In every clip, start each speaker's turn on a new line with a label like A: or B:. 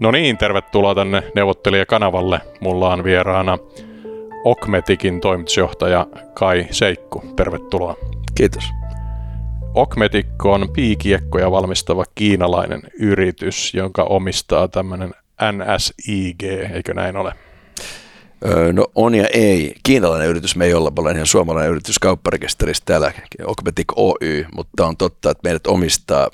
A: No niin, tervetuloa tänne neuvottelijakanavalle. Mulla on vieraana Okmetikin toimitusjohtaja Kai Seikku. Tervetuloa.
B: Kiitos.
A: Okmetik on piikiekkoja valmistava kiinalainen yritys, jonka omistaa tämmöinen NSIG, eikö näin ole?
B: Öö, no on ja ei. Kiinalainen yritys me ei olla, me ollaan ihan suomalainen yritys kaupparekisteristä täällä, Okmetik Oy, mutta on totta, että meidät omistaa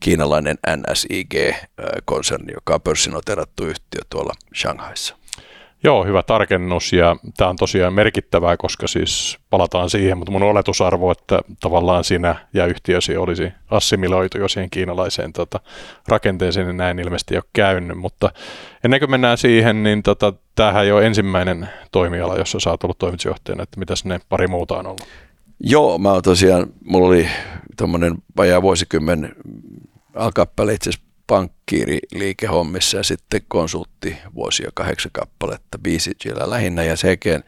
B: kiinalainen NSIG-konserni, joka on pörssinoterattu yhtiö tuolla Shanghaissa.
A: Joo, hyvä tarkennus ja tämä on tosiaan merkittävää, koska siis palataan siihen, mutta mun oletusarvo, että tavallaan sinä ja yhtiösi olisi assimiloitu jo siihen kiinalaiseen tota, rakenteeseen, niin näin ilmeisesti ei ole käynyt, mutta ennen kuin mennään siihen, niin tota, tämähän ei ole ensimmäinen toimiala, jossa sä oot ollut toimitusjohtajana, että mitäs ne pari muuta on ollut?
B: Joo, mä oon tosiaan, mulla oli tuommoinen vajaa vuosikymmen alkappale itse asiassa pankkiiri liikehommissa ja sitten konsultti vuosia kahdeksan kappaletta. BCGllä lähinnä ja sekin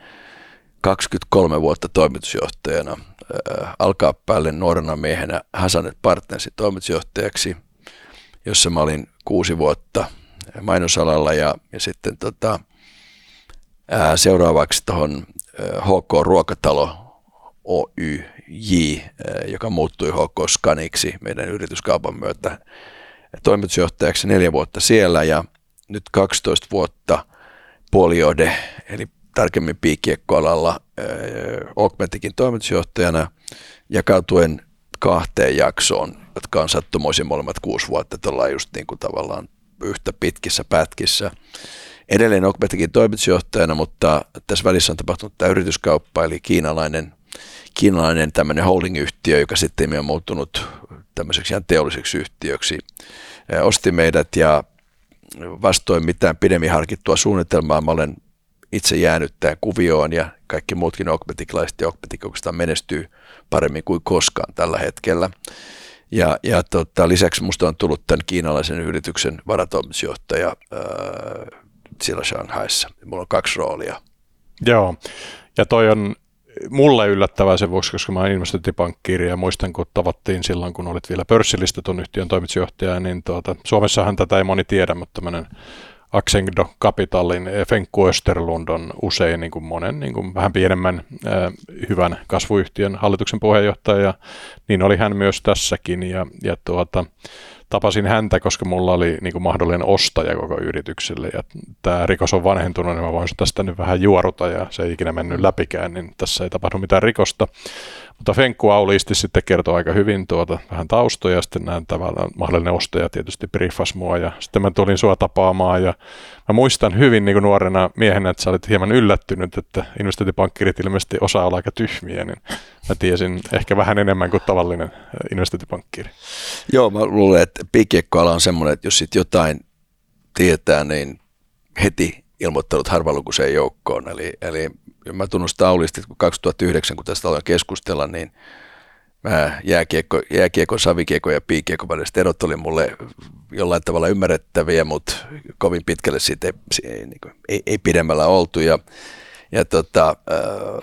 B: 23 vuotta toimitusjohtajana äh, alkaa päälle nuorena miehenä Hasanet Partnersin toimitusjohtajaksi, jossa mä olin kuusi vuotta mainosalalla ja, ja sitten tota, ää, seuraavaksi tuohon HK Ruokatalo Oyj, joka muuttui HK Scaniksi meidän yrityskaupan myötä toimitusjohtajaksi neljä vuotta siellä ja nyt 12 vuotta puolijohde, eli tarkemmin piikkiekkoalalla äh, Augmentikin toimitusjohtajana jakautuen kahteen jaksoon, jotka on sattumoisin molemmat kuusi vuotta, että ollaan just niin kuin tavallaan yhtä pitkissä pätkissä. Edelleen Augmentikin toimitusjohtajana, mutta tässä välissä on tapahtunut tämä yrityskauppa, eli kiinalainen, kiinalainen tämmöinen holding-yhtiö, joka sitten on muuttunut tämmöiseksi ihan teolliseksi yhtiöksi osti meidät ja vastoin mitään pidemmin harkittua suunnitelmaa mä olen itse jäänyt tähän kuvioon ja kaikki muutkin okmetiklaiset ja okmetik menestyy paremmin kuin koskaan tällä hetkellä. Ja, ja tota, lisäksi minusta on tullut tämän kiinalaisen yrityksen varatoimitusjohtaja äh, siellä Shanghaissa. Mulla on kaksi roolia.
A: Joo, ja toi on mulle yllättävää sen vuoksi, koska mä oon investointipankkiiri ja muistan, kun tavattiin silloin, kun olit vielä pörssilistetun yhtiön toimitusjohtaja, niin tuota, Suomessahan tätä ei moni tiedä, mutta tämmöinen Accendo Capitalin Fenku Österlund on usein niin kuin monen niin kuin vähän pienemmän äh, hyvän kasvuyhtiön hallituksen puheenjohtaja, ja niin oli hän myös tässäkin, ja, ja tuota, tapasin häntä, koska mulla oli niin kuin mahdollinen ostaja koko yritykselle ja tämä rikos on vanhentunut, niin mä voin tästä nyt vähän juoruta ja se ei ikinä mennyt läpikään, niin tässä ei tapahdu mitään rikosta. Mutta Fenkku Auliisti sitten kertoi aika hyvin tuota vähän taustoja ja sitten näin tavallaan mahdollinen ostaja tietysti briefas mua ja sitten mä tulin sua tapaamaan ja mä muistan hyvin niin kuin nuorena miehenä, että sä olit hieman yllättynyt, että investointipankkirit ilmeisesti osaa olla aika tyhmiä, niin mä tiesin ehkä vähän enemmän kuin tavallinen investointipankkiri.
B: Joo, mä luulen, että piikkiekkoala on semmoinen, että jos sit jotain tietää, niin heti ilmoittanut harvalukuiseen joukkoon. Eli, eli mä tunnustan Aulisti, että kun 2009, kun tästä aloin keskustella, niin mä jääkiekko, jääkiekko, savikiekko ja piikiekko väliset erot oli mulle jollain tavalla ymmärrettäviä, mutta kovin pitkälle siitä ei, ei, niin kuin, ei, ei pidemmällä oltu. Ja, ja tota,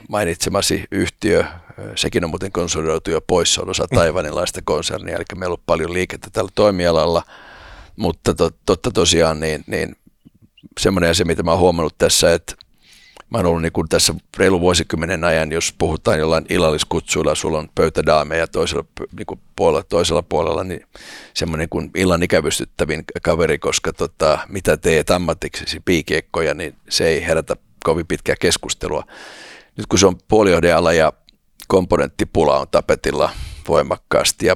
B: mainitsemasi yhtiö, sekin on muuten konsolidoitu jo pois, se on osa taivanilaista konsernia, eli meillä on paljon liikettä tällä toimialalla, mutta to, totta tosiaan niin, niin semmoinen asia, mitä mä oon huomannut tässä, että mä oon ollut niin kuin tässä reilu vuosikymmenen ajan, jos puhutaan jollain illalliskutsuilla, sulla on pöytädaameja toisella, niin kuin puolella, toisella puolella, niin semmoinen kuin illan ikävystyttävin kaveri, koska tota, mitä teet ammatiksi piikiekkoja, niin se ei herätä kovin pitkää keskustelua. Nyt kun se on puolijohdeala ja komponenttipula on tapetilla voimakkaasti ja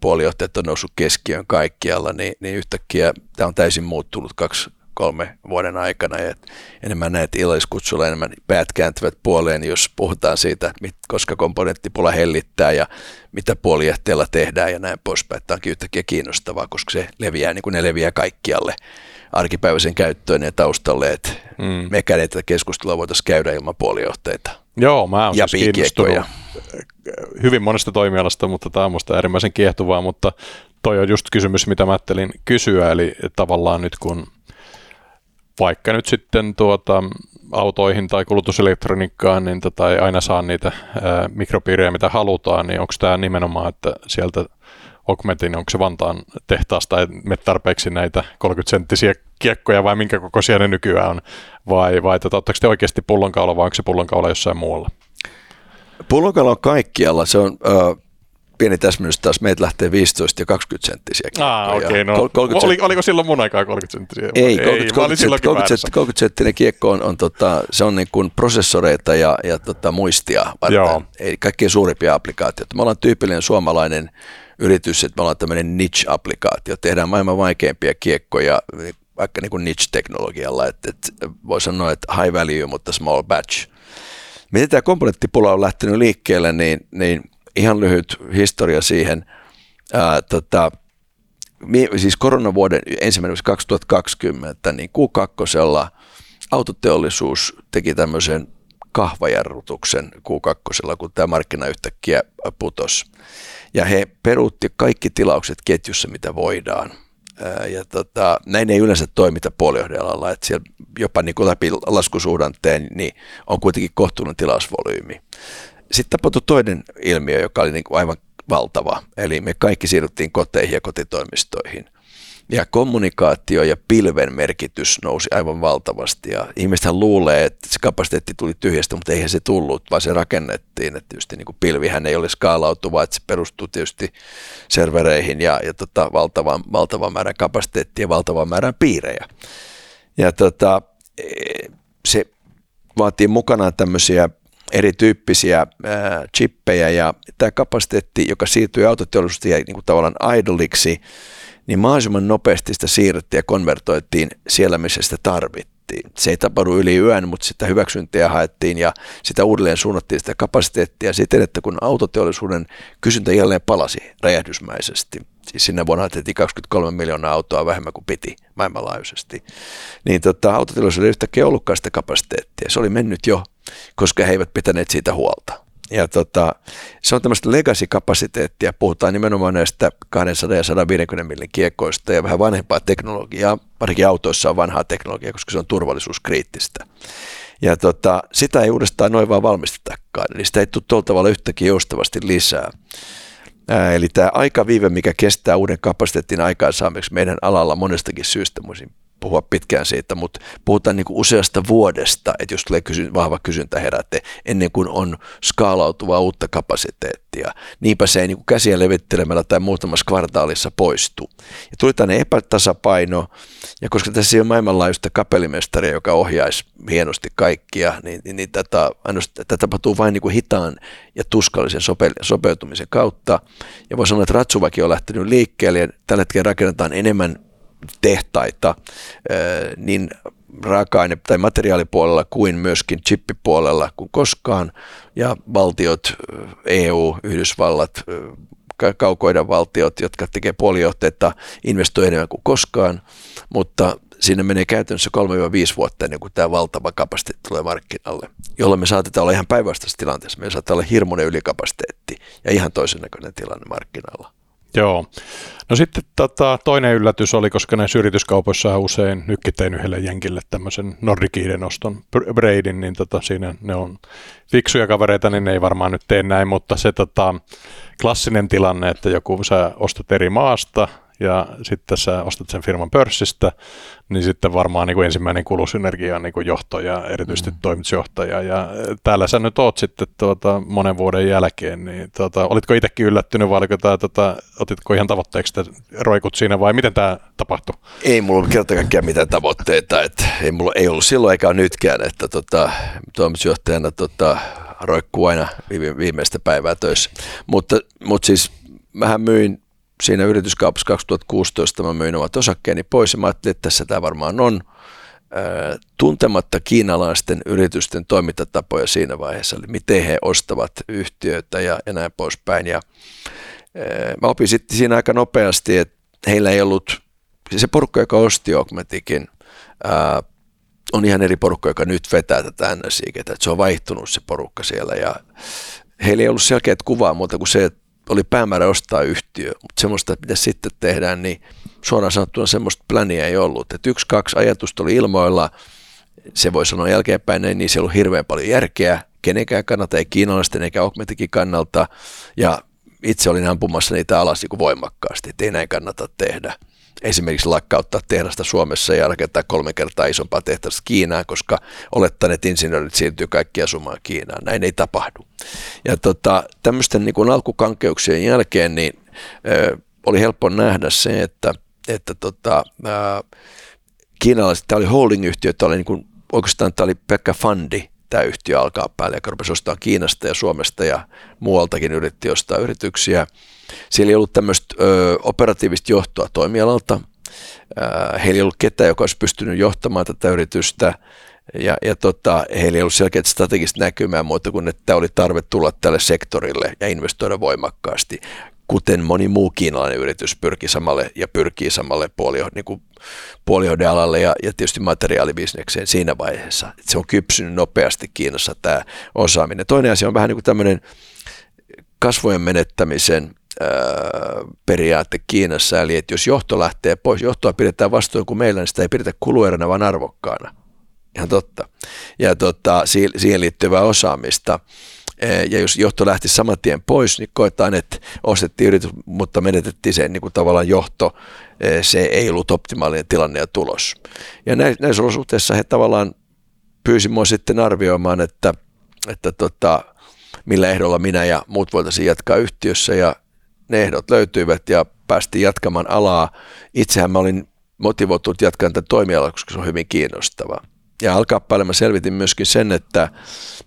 B: puolijohtajat on noussut keskiön kaikkialla, niin, niin yhtäkkiä tämä on täysin muuttunut kaksi kolme vuoden aikana. Ja enemmän näet illalliskutsulla enemmän päät kääntyvät puoleen, jos puhutaan siitä, koska komponenttipula hellittää ja mitä puolijohteella tehdään ja näin poispäin. Tämä onkin yhtäkkiä kiinnostavaa, koska se leviää niin kuin ne leviää kaikkialle arkipäiväisen käyttöön ja taustalle, että mm. mekään tätä keskustelua voitaisiin käydä ilman puolijohteita.
A: Joo, mä oon ja siis kiinnostunut hyvin monesta toimialasta, mutta tämä on musta äärimmäisen kiehtovaa, mutta toi on just kysymys, mitä mä ajattelin kysyä, eli tavallaan nyt kun vaikka nyt sitten tuota, autoihin tai kulutuselektroniikkaan, niin tota ei aina saa niitä ää, mikropiirejä, mitä halutaan, niin onko tämä nimenomaan, että sieltä Augmentin, onko se Vantaan tehtaasta, että me tarpeeksi näitä 30-senttisiä kiekkoja vai minkä kokoisia ne nykyään on, vai, vai tota, ottaako te oikeasti pullonkaula vai onko se pullonkaula jossain muualla?
B: Pullonkaula on kaikkialla, se on... Uh pieni täsmennys taas, meitä lähtee 15 ja 20 senttisiä.
A: Ah, okay, no. 30 Oli, oliko silloin mun aikaa 30 senttisiä?
B: Ei, 30, Ei 30, 30, 30, 30 senttinen kiekko on, on, tota, se on niin kuin prosessoreita ja, ja tota, muistia varten. Joo. Ei kaikkein suurimpia applikaatioita. Me ollaan tyypillinen suomalainen yritys, että me ollaan tämmöinen niche-applikaatio. Tehdään maailman vaikeimpia kiekkoja vaikka niin kuin niche-teknologialla, että, että voi sanoa, että high value, mutta small batch. Miten tämä komponenttipula on lähtenyt liikkeelle, niin, niin ihan lyhyt historia siihen. Ää, tota, siis koronavuoden ensimmäinen 2020, niin Q2 autoteollisuus teki tämmöisen kahvajarrutuksen Q2, kun tämä markkina yhtäkkiä putosi. Ja he peruutti kaikki tilaukset ketjussa, mitä voidaan. Ja tota, näin ei yleensä toimita puolijohdealalla, että siellä jopa niin kuin läpi laskusuhdanteen niin on kuitenkin kohtuullinen tilausvolyymi. Sitten tapahtui toinen ilmiö, joka oli niin kuin aivan valtava, eli me kaikki siirryttiin koteihin ja kotitoimistoihin. Ja kommunikaatio ja pilven merkitys nousi aivan valtavasti ja ihmisethän luulee, että se kapasiteetti tuli tyhjästä, mutta eihän se tullut, vaan se rakennettiin. Että tietysti niin kuin pilvihän ei ole skaalautuva, että se perustuu tietysti servereihin ja, ja tota, valtavan, valtavan määrän kapasiteettia ja valtavan määrän piirejä. Ja tota, e, se vaatii mukanaan tämmöisiä erityyppisiä ää, chippejä ja tämä kapasiteetti, joka siirtyi autoteollisuudesta ja niin kuin tavallaan idoliksi, niin mahdollisimman nopeasti sitä siirrettiin ja konvertoitiin siellä, missä sitä tarvittiin. Se ei tapahdu yli yön, mutta sitä hyväksyntiä haettiin ja sitä uudelleen suunnattiin sitä kapasiteettia siten, että kun autoteollisuuden kysyntä jälleen palasi räjähdysmäisesti, siis sinne vuonna tehtiin 23 miljoonaa autoa vähemmän kuin piti maailmanlaajuisesti, niin tota, autoteollisuuden ei yhtäkkiä ollutkaan sitä kapasiteettia. Se oli mennyt jo, koska he eivät pitäneet siitä huolta. Ja tota, se on tämmöistä legacy-kapasiteettia. Puhutaan nimenomaan näistä 200 ja 150 millin kiekkoista ja vähän vanhempaa teknologiaa. Parikin autoissa on vanhaa teknologiaa, koska se on turvallisuuskriittistä. Ja tota, sitä ei uudestaan noin vaan valmistetakaan. Eli sitä ei tule tuolla tavalla yhtäkin joustavasti lisää. Ää, eli tämä aikaviive, mikä kestää uuden kapasiteetin aikaansaamiseksi meidän alalla monestakin syystä, puhua pitkään siitä, mutta puhutaan niin useasta vuodesta, että jos tulee kysy- vahva kysyntä herätte, ennen kuin on skaalautuvaa uutta kapasiteettia. Niinpä se ei niin käsiä levittelemällä tai muutamassa kvartaalissa poistu. Ja tuli tänne epätasapaino, ja koska tässä ei ole maailmanlaajuista kapellimestaria, joka ohjaisi hienosti kaikkia, niin, niin, niin tätä, tätä tapahtuu vain niin hitaan ja tuskallisen sope, sopeutumisen kautta. Ja voi sanoa, että Ratsuvakin on lähtenyt liikkeelle, ja tällä hetkellä rakennetaan enemmän tehtaita niin raaka-aine- tai materiaalipuolella kuin myöskin chippipuolella kuin koskaan. Ja valtiot, EU, Yhdysvallat, kaukoiden valtiot, jotka tekee puolijohteita, investoi enemmän kuin koskaan, mutta siinä menee käytännössä 3-5 vuotta ennen kuin tämä valtava kapasiteetti tulee markkinalle, jolloin me saatetaan olla ihan päinvastaisessa tilanteessa. Me saattaa olla hirmuinen ylikapasiteetti ja ihan toisen näköinen tilanne markkinoilla.
A: Joo. No sitten tota, toinen yllätys oli, koska näissä yrityskaupoissa usein nytkin tein yhdelle jenkille tämmöisen Nordikiiden oston Braidin, niin tota, siinä ne on fiksuja kavereita, niin ne ei varmaan nyt tee näin, mutta se tota, klassinen tilanne, että joku sä ostat eri maasta ja sitten sä ostat sen firman pörssistä, niin sitten varmaan niin kuin ensimmäinen kulusynergia on niin kuin johto ja erityisesti mm. toimitusjohtaja. Ja täällä sä nyt oot sitten tuota, monen vuoden jälkeen, niin tuota, olitko itsekin yllättynyt vai oliko tämä, tuota, otitko ihan tavoitteeksi että roikut siinä vai miten tämä tapahtui?
B: Ei mulla kerta kaikkiaan mitään tavoitteita, että ei, mulla, ei ollut silloin eikä nytkään, että tota, toimitusjohtajana tota, roikkuu aina viimeistä päivää töissä. Mutta, mutta siis mähän myin siinä yrityskaupassa 2016 mä myin omat osakkeeni pois ja mä ajattelin, että tässä tämä varmaan on tuntematta kiinalaisten yritysten toimintatapoja siinä vaiheessa, eli miten he ostavat yhtiöitä ja, ja näin poispäin. Ja, mä opin sitten siinä aika nopeasti, että heillä ei ollut, se porukka, joka osti Augmentikin, ää, on ihan eri porukka, joka nyt vetää tätä ns että se on vaihtunut se porukka siellä ja heillä ei ollut selkeät kuvaa muuta kuin se, että oli päämäärä ostaa yhtiö, mutta semmoista, mitä sitten tehdään, niin suoraan sanottuna semmoista pläniä ei ollut. Että yksi, kaksi ajatusta oli ilmoilla, se voi sanoa jälkeenpäin, niin se ei ollut hirveän paljon järkeä kenenkään kannalta, ei kiinalaisten eikä Augmentikin kannalta, ja itse olin ampumassa niitä alas niin voimakkaasti, että ei näin kannata tehdä. Esimerkiksi lakkauttaa tehdasta Suomessa ja rakentaa kolme kertaa isompaa tehdasta Kiinaan, koska olettaa, että insinöörit siirtyy kaikki asumaan Kiinaan. Näin ei tapahdu. Ja tota, tämmöisten niin alkukankeuksien jälkeen niin, ö, oli helppo nähdä se, että, että tota, ö, kiinalaiset, tämä oli holding-yhtiö, tämä oli niin kuin, oikeastaan tämä oli Pekka Fandi, tämä yhtiö alkaa päälle, joka rupesi ostaa Kiinasta ja Suomesta ja muualtakin yritti ostaa yrityksiä. Siellä ei ollut tämmöistä ö, operatiivista johtoa toimialalta. Heillä ei ollut ketään, joka olisi pystynyt johtamaan tätä yritystä. Ja, ja tota, heillä ei ollut selkeät strategista näkymää muuta kuin, että oli tarve tulla tälle sektorille ja investoida voimakkaasti kuten moni muu kiinalainen yritys pyrki samalle ja pyrkii samalle puolio, niin puolihohdealalle ja, ja tietysti materiaalibisnekseen siinä vaiheessa. Että se on kypsynyt nopeasti Kiinassa tämä osaaminen. Toinen asia on vähän niin kuin tämmöinen kasvojen menettämisen periaate Kiinassa, eli että jos johto lähtee pois, johtoa pidetään vastuun kuin meillä, niin sitä ei pidetä kulueränä, vaan arvokkaana. Ihan totta. Ja tota, siihen liittyvää osaamista. Ja jos johto lähti saman tien pois, niin koetaan, että ostettiin yritys, mutta menetettiin sen niin kuin tavallaan johto. Se ei ollut optimaalinen tilanne ja tulos. Ja näissä olosuhteissa he tavallaan pyysi mua sitten arvioimaan, että, että tota, millä ehdolla minä ja muut voitaisiin jatkaa yhtiössä ja ne ehdot löytyivät ja päästiin jatkamaan alaa. Itsehän mä olin motivoitunut jatkamaan tätä toimialaa, koska se on hyvin kiinnostavaa. Ja alkaa mä selvitin myöskin sen, että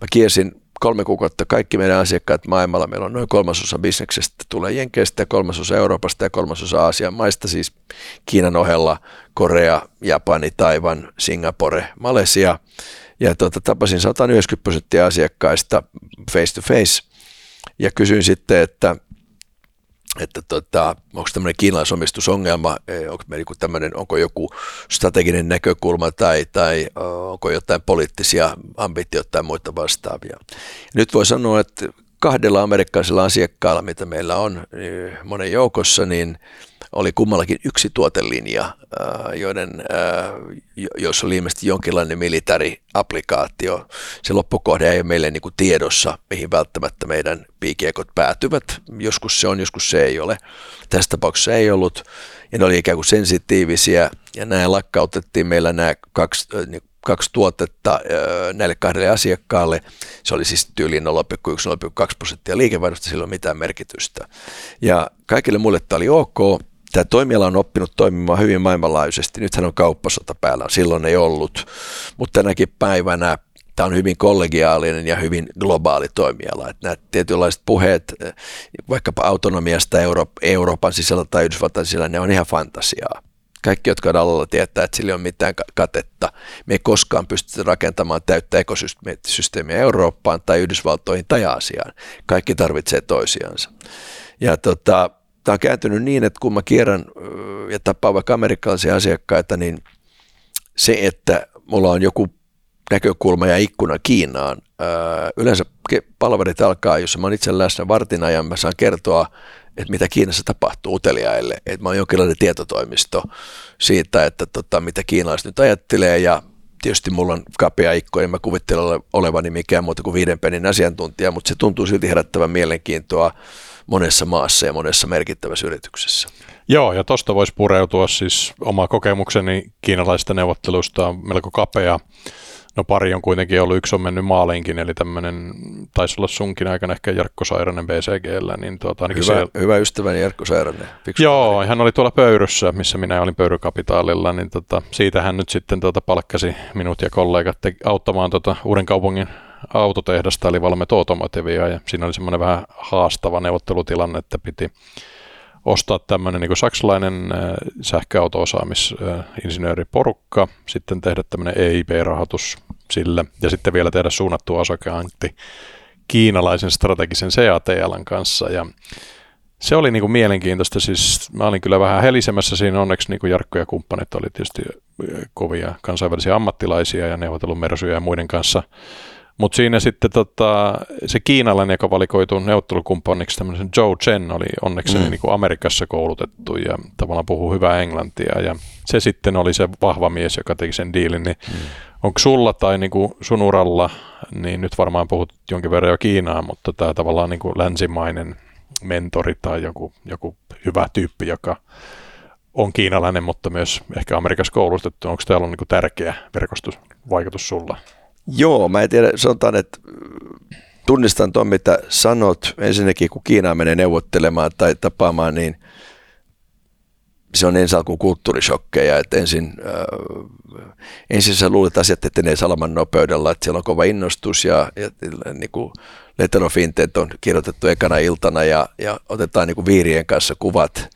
B: mä kiersin kolme kuukautta kaikki meidän asiakkaat maailmalla. Meillä on noin kolmasosa bisneksestä tulee Jenkeistä, kolmasosa Euroopasta ja kolmasosa Aasian maista, siis Kiinan ohella Korea, Japani, Taivan, Singapore, Malesia. Ja tuota, tapasin 190 prosenttia asiakkaista face to face ja kysyin sitten, että että tota, onko tämmöinen kiinalaisomistusongelma, e, onko, joku tämmöinen, onko joku strateginen näkökulma tai, tai onko jotain poliittisia ambitioita tai muita vastaavia. Nyt voi sanoa, että kahdella amerikkalaisella asiakkaalla, mitä meillä on niin monen joukossa, niin oli kummallakin yksi tuotelinja, joiden, jos oli ilmeisesti jonkinlainen militari-applikaatio. Se loppukohde ei ole meille niin kuin tiedossa, mihin välttämättä meidän piikiekot päätyvät. Joskus se on, joskus se ei ole. Tässä tapauksessa ei ollut, ja ne oli ikään kuin sensitiivisiä, ja näin lakkautettiin meillä nämä kaksi, niin kaksi tuotetta näille kahdelle asiakkaalle. Se oli siis tyyliin 0,1-0,2 prosenttia liikevaihdosta, sillä ei ole mitään merkitystä. Ja kaikille muille tämä oli ok, tämä toimiala on oppinut toimimaan hyvin maailmanlaajuisesti. Nythän on kauppasota päällä, silloin ei ollut, mutta tänäkin päivänä tämä on hyvin kollegiaalinen ja hyvin globaali toimiala. Että nämä tietynlaiset puheet eh, vaikkapa autonomiasta Euro- Euroopan sisällä tai Yhdysvaltain sisällä, ne on ihan fantasiaa. Kaikki, jotka on alalla, tietää, että sillä ei ole mitään katetta. Me ei koskaan pystytä rakentamaan täyttä ekosysteemiä Eurooppaan tai Yhdysvaltoihin tai Aasiaan. Kaikki tarvitsee toisiansa. Ja tota, tämä on kääntynyt niin, että kun mä kierrän ja tapaan vaikka amerikkalaisia asiakkaita, niin se, että mulla on joku näkökulma ja ikkuna Kiinaan, yleensä palvelut alkaa, jos mä oon itse läsnä vartin ajan, mä saan kertoa, että mitä Kiinassa tapahtuu uteliaille, että mä oon jonkinlainen tietotoimisto siitä, että tota, mitä kiinalaiset nyt ajattelee ja tietysti mulla on kapea ikko, en mä kuvittele olevani mikään muuta kuin viiden penin asiantuntija, mutta se tuntuu silti herättävän mielenkiintoa monessa maassa ja monessa merkittävässä yrityksessä.
A: Joo, ja tuosta voisi pureutua siis oma kokemukseni kiinalaisista neuvotteluista on melko kapea. No pari on kuitenkin ollut, yksi on mennyt maaliinkin, eli tämmöinen, taisi olla sunkin aikana ehkä Jarkko Sairanen BCGllä. Niin tuota,
B: hyvä, siellä... hyvä ystäväni Jarkko Sairanen.
A: Joo, hän oli tuolla Pöyryssä, missä minä olin Pöyrykapitaalilla, niin tota, siitä hän nyt sitten tuota palkkasi minut ja kollegat auttamaan tuota Uuden kaupungin autotehdasta, eli Valmet Automotivia, ja siinä oli semmoinen vähän haastava neuvottelutilanne, että piti ostaa tämmöinen niin saksalainen äh, sähköauto-osaamisinsinööriporukka, sitten tehdä tämmöinen EIB-rahoitus sille, ja sitten vielä tehdä suunnattu osakkeantti kiinalaisen strategisen CATLn kanssa, ja se oli niin kuin mielenkiintoista, siis mä olin kyllä vähän helisemässä siinä, onneksi niin kuin Jarkko ja kumppanit oli tietysti äh, kovia kansainvälisiä ammattilaisia ja neuvotellut Mersuja ja muiden kanssa mutta siinä sitten tota, se kiinalainen, joka valikoituu neuvottelukumppaniksi, tämmöisen Joe Chen oli onneksi mm. niin kuin Amerikassa koulutettu ja tavallaan puhuu hyvää englantia. Ja se sitten oli se vahva mies, joka teki sen diilin. Niin mm. Onko sulla tai niin kuin sun uralla, niin nyt varmaan puhut jonkin verran jo Kiinaa, mutta tämä tavallaan niin kuin länsimainen mentori tai joku, joku hyvä tyyppi, joka on kiinalainen, mutta myös ehkä Amerikassa koulutettu. Onko täällä on niin tärkeä verkostusvaikutus sulla?
B: Joo, mä en tiedä, sanotaan, että tunnistan tuon, mitä sanot. Ensinnäkin, kun Kiinaa menee neuvottelemaan tai tapaamaan, niin se on ensin alkuun kulttuurishokkeja, että ensin, äh, ensin sä luulet asiat etenee salaman nopeudella, että siellä on kova innostus ja, ja niin kuin Letter of Intent on kirjoitettu ekana iltana ja, ja otetaan niin kuin viirien kanssa kuvat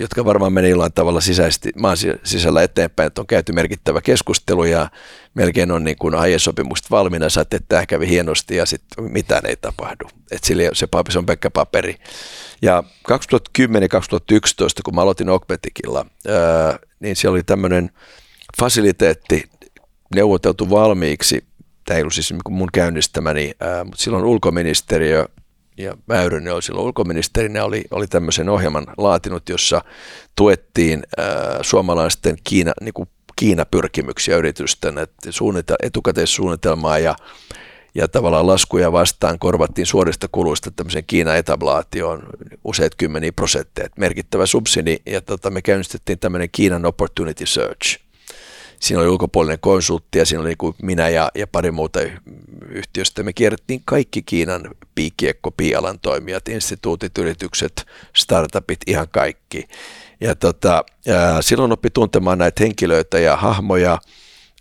B: jotka varmaan meni jollain tavalla sisäisesti, maan sisällä eteenpäin, että on käyty merkittävä keskustelu ja melkein on niin kuin aiesopimukset valmiina, sä että tämä kävi hienosti ja sitten mitään ei tapahdu. Et sillä se, paperi, se on pelkkä paperi. Ja 2010-2011, kun mä aloitin Okbetikilla, niin siellä oli tämmöinen fasiliteetti neuvoteltu valmiiksi, tämä ei ollut siis mun käynnistämäni, mutta silloin ulkoministeriö ja Väyrynen oli silloin ulkoministerinä, oli, oli tämmöisen ohjelman laatinut, jossa tuettiin ää, suomalaisten Kiina, niin kuin Kiina-pyrkimyksiä yritysten, että suunnita, etukäteissuunnitelmaa ja, ja tavallaan laskuja vastaan korvattiin suorista kuluista tämmöisen Kiina-etablaatioon useat kymmeniä prosentteja, merkittävä subsidi, ja tota, me käynnistettiin tämmöinen Kiinan Opportunity Search – siinä oli ulkopuolinen konsultti ja siinä oli niin minä ja, ja pari muuta yhtiöstä. Me kierrettiin kaikki Kiinan piikkiekko pialan toimijat, instituutit, yritykset, startupit, ihan kaikki. Ja tota, ja silloin oppi tuntemaan näitä henkilöitä ja hahmoja.